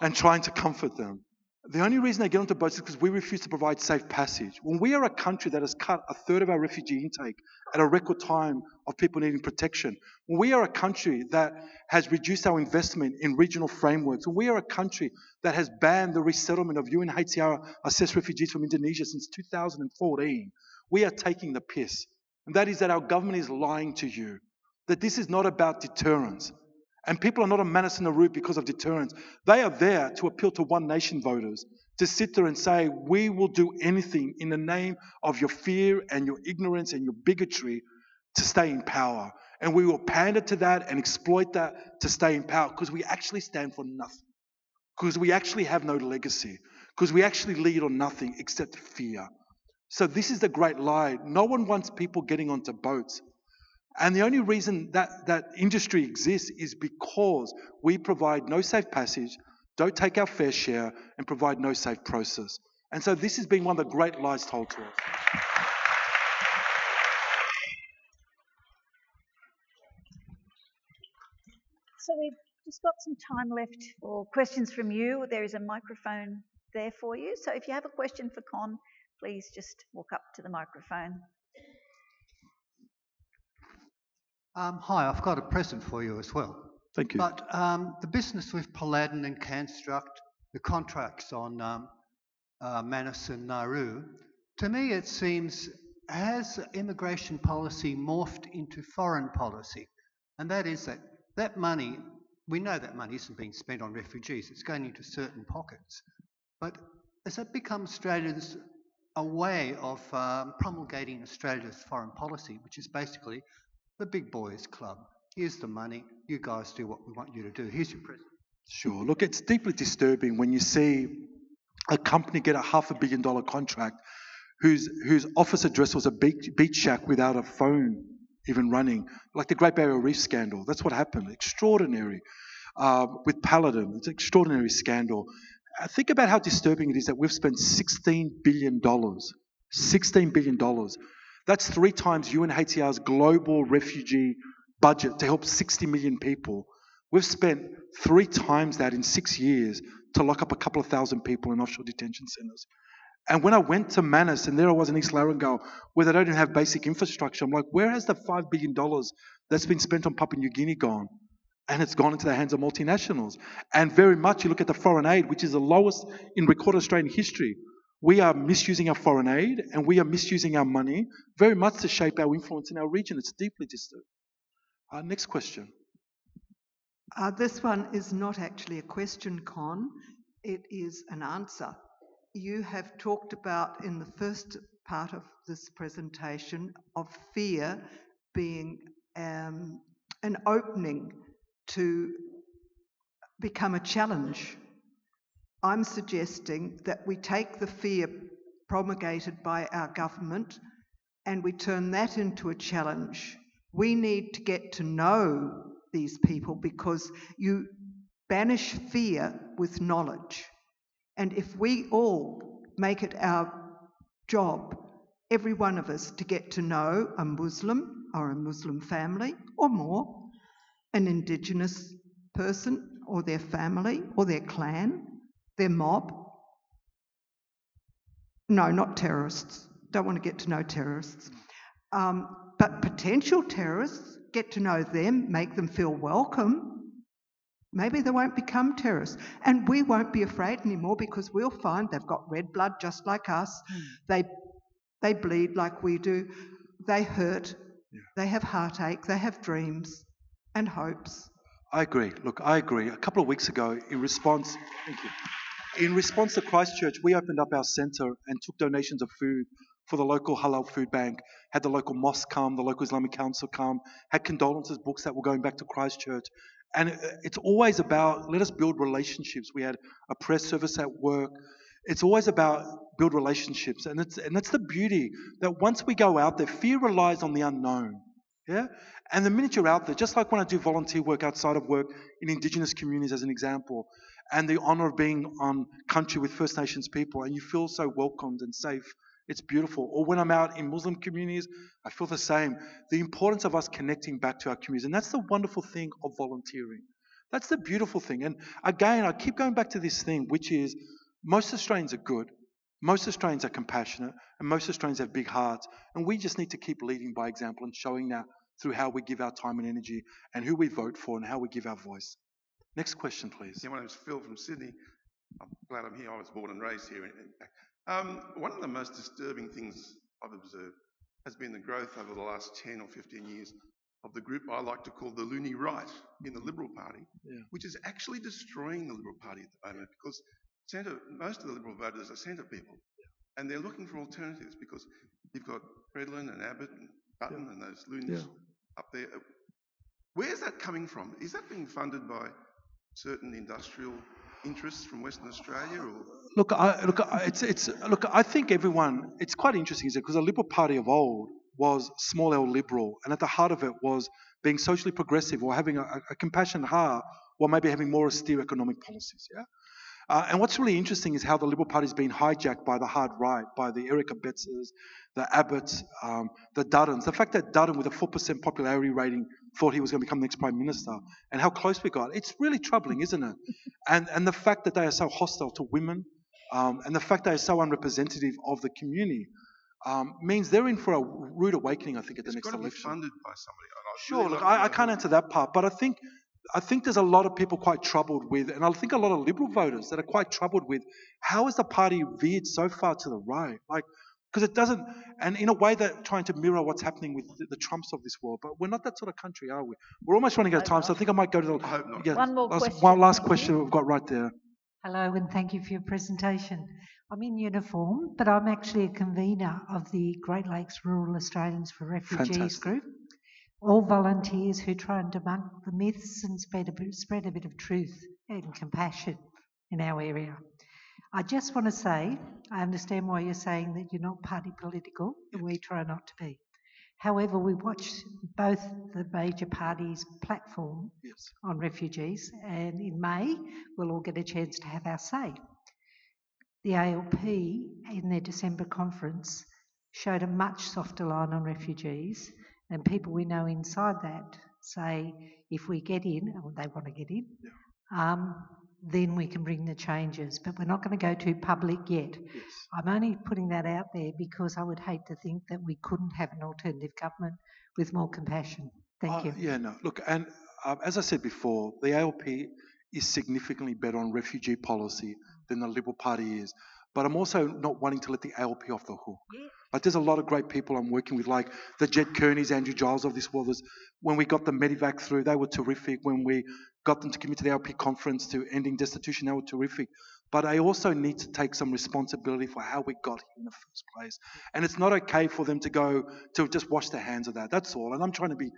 S3: And trying to comfort them. The only reason they get onto boats is because we refuse to provide safe passage. When we are a country that has cut a third of our refugee intake at a record time of people needing protection, when we are a country that has reduced our investment in regional frameworks, when we are a country that has banned the resettlement of UNHCR assessed refugees from Indonesia since 2014, we are taking the piss. And that is that our government is lying to you, that this is not about deterrence. And people are not a menace in the route because of deterrence. They are there to appeal to one nation voters, to sit there and say, we will do anything in the name of your fear and your ignorance and your bigotry to stay in power. And we will pander to that and exploit that to stay in power because we actually stand for nothing. Because we actually have no legacy. Because we actually lead on nothing except fear. So this is the great lie. No one wants people getting onto boats. And the only reason that that industry exists is because we provide no safe passage, don't take our fair share, and provide no safe process. And so this has been one of the great lies told to us.
S2: So we've just got some time left for questions from you. There is a microphone there for you. So if you have a question for Kon, please just walk up to the microphone.
S4: Um, hi, I've got a present for you as well.
S3: Thank you.
S4: But um, the business with Paladin and Canstruct, the contracts on um, uh, Manus and Nauru, to me it seems has immigration policy morphed into foreign policy? And that is that that money, we know that money isn't being spent on refugees, it's going into certain pockets. But has that become Australia's a way of um, promulgating Australia's foreign policy, which is basically the big boys club. Here's the money. You guys do what we want you to do. Here's your present.
S3: Sure. Look, it's deeply disturbing when you see a company get a half a billion dollar contract whose, whose office address was a beach, beach shack without a phone even running, like the Great Barrier Reef scandal. That's what happened. Extraordinary. Uh, with Paladin, it's an extraordinary scandal. Uh, think about how disturbing it is that we've spent $16 billion. $16 billion that's three times UNHCR's global refugee budget to help 60 million people. We've spent three times that in six years to lock up a couple of thousand people in offshore detention centres. And when I went to Manus, and there I was in East Lorengau, where they don't even have basic infrastructure, I'm like, where has the $5 billion that's been spent on Papua New Guinea gone? And it's gone into the hands of multinationals. And very much, you look at the foreign aid, which is the lowest in recorded Australian history we are misusing our foreign aid and we are misusing our money very much to shape our influence in our region. It's deeply disturbing. Uh, next question.
S5: Uh, this one is not actually a question, Kon. It is an answer. You have talked about in the first part of this presentation of fear being um, an opening to become a challenge I'm suggesting that we take the fear promulgated by our government and we turn that into a challenge. We need to get to know these people because you banish fear with knowledge. And if we all make it our job, every one of us, to get to know a Muslim or a Muslim family or more, an Indigenous person or their family or their clan, their mob. No, not terrorists. Don't want to get to know terrorists. Um, but potential terrorists, get to know them, make them feel welcome. Maybe they won't become terrorists. And we won't be afraid anymore because we'll find they've got red blood just like us.
S3: Hmm.
S5: They, they bleed like we do. They hurt.
S3: Yeah.
S5: They have heartache. They have dreams and hopes.
S3: I agree. Look, I agree. A couple of weeks ago, in response, thank you. In response to Christchurch, we opened up our centre and took donations of food for the local halal food bank. Had the local mosque come, the local Islamic council come. Had condolences books that were going back to Christchurch. And it's always about let us build relationships. We had a press service at work. It's always about build relationships, and it's and that's the beauty that once we go out there, fear relies on the unknown. Yeah? And the minute you're out there, just like when I do volunteer work outside of work in Indigenous communities, as an example, and the honour of being on country with First Nations people, and you feel so welcomed and safe, it's beautiful. Or when I'm out in Muslim communities, I feel the same. The importance of us connecting back to our communities. And that's the wonderful thing of volunteering. That's the beautiful thing. And again, I keep going back to this thing, which is most Australians are good. Most Australians are compassionate, and most Australians have big hearts. And we just need to keep leading by example and showing that through how we give our time and energy and who we vote for and how we give our voice. Next question, please.
S6: Yeah, my name's Phil from Sydney. I'm glad I'm here. I was born and raised here. In, in fact. Um, one of the most disturbing things I've observed has been the growth over the last 10 or 15 years of the group I like to call the loony right in the Liberal Party,
S3: Yeah.
S6: which is actually destroying the Liberal Party at the moment because centre, most of the Liberal voters are centre people. And they're looking for alternatives because you've got Redland and Abbott and Dutton and those loonies
S3: Yeah.
S6: up there. Where's that coming from? Is that being funded by certain industrial interests from Western Australia or
S3: Look, I, look, it's, it's, look. I think everyone. It's quite interesting, is it? Because the Liberal Party of old was small L liberal, and at the heart of it was being socially progressive or having a, a compassionate heart, while maybe having more austere economic policies. Yeah. Uh, and what's really interesting is how the Liberal Party's been hijacked by the hard right, by the Eric Abetzes, the Abbotts, um, the Duttons. The fact that Dutton, with a 4% popularity rating, thought he was going to become the next Prime Minister, and how close we got. It's really troubling, isn't it? And, and the fact that they are so hostile to women, um, and the fact they are so unrepresentative of the community, um, means they're in for a rude awakening, I think, at the
S6: it's
S3: next
S6: got to be
S3: election.
S6: funded by somebody?
S3: Sure,
S6: really
S3: look, I, I can't answer that part, but I think I think there's a lot of people quite troubled with, and I think a lot of Liberal voters that are quite troubled with, how has the party veered so far to the right? Like, because it doesn't, and in a way they're trying to mirror what's happening with the, the Trumps of this world, but we're not that sort of country, are we? We're almost running out of time, so I think I might go to the
S6: I hope not.
S3: yeah,
S2: One more
S3: last,
S2: question,
S3: One last question we've got right there.
S7: Hello, and thank you for your presentation. I'm in uniform, but I'm actually a convener of the Great Lakes Rural Australians for Refugees
S3: Fantastic.
S7: group. All volunteers who try and debunk the myths and spread a bit, spread a bit of truth and compassion in our area. I just want to say, I understand why you're saying that you're not party political, and we try not to be. However, we watch both the major parties' platform
S3: Yes.
S7: on refugees, and in May we'll all get a chance to have our say. The ALP in their December conference showed a much softer line on refugees, and people we know inside that say if we get in, or they want to get in, um, then we can bring the changes. But we're not going to go too public yet.
S3: Yes.
S7: I'm only putting that out there because I would hate to think that we couldn't have an alternative government with more compassion. Thank
S3: Uh,
S7: you.
S3: Yeah, no. Look, and um, as I said before, the ALP is significantly better on refugee policy than the Liberal Party is. But I'm also not wanting to let the ALP off the hook. Like, there's a lot of great people I'm working with, like the Ged Kearneys, Andrew Giles of this world. When we got the Medevac through, they were terrific. When we got them to commit to the ALP conference to ending destitution, they were terrific. But I also need to take some responsibility for how we got here in the first place. And it's not okay for them to go to just wash their hands of that. That's all. And I'm trying to be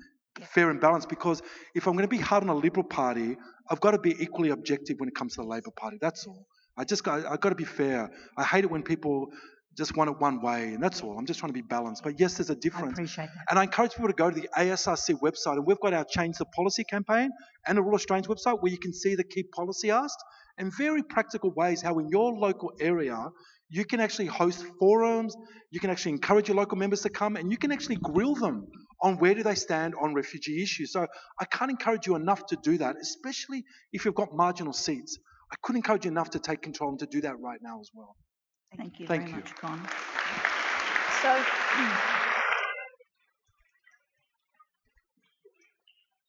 S3: fair and balanced because if I'm going to be hard on a Liberal Party, I've got to be equally objective when it comes to the Labor Party. That's all. I just got, I've got to be fair. I hate it when people just want it one way, and that's all. I'm just trying to be balanced. But yes, there's a difference.
S7: I appreciate that.
S3: And I encourage people to go to the ASRC website, and we've got our Change the Policy campaign and the Rural Australians website where you can see the key policy asked and very practical ways how in your local area you can actually host forums, you can actually encourage your local members to come, and you can actually grill them on where do they stand on refugee issues. So I can't encourage you enough to do that, especially if you've got marginal seats. I couldn't encourage you enough to take control and to do that right now as well.
S2: Thank you
S3: Thank
S2: very
S3: you.
S2: much, Kon. So,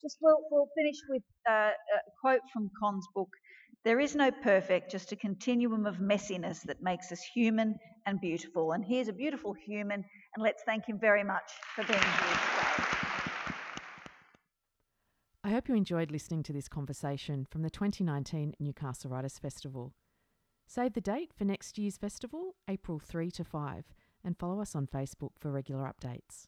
S2: just we'll, we'll finish with uh, a quote from Kon's book. There is no perfect, just a continuum of messiness that makes us human and beautiful. And here's a beautiful human, and let's thank him very much for being here today.
S1: I hope you enjoyed listening to this conversation from the 2019 Newcastle Writers Festival. Save the date for next year's festival, April 3 to 5, and follow us on Facebook for regular updates.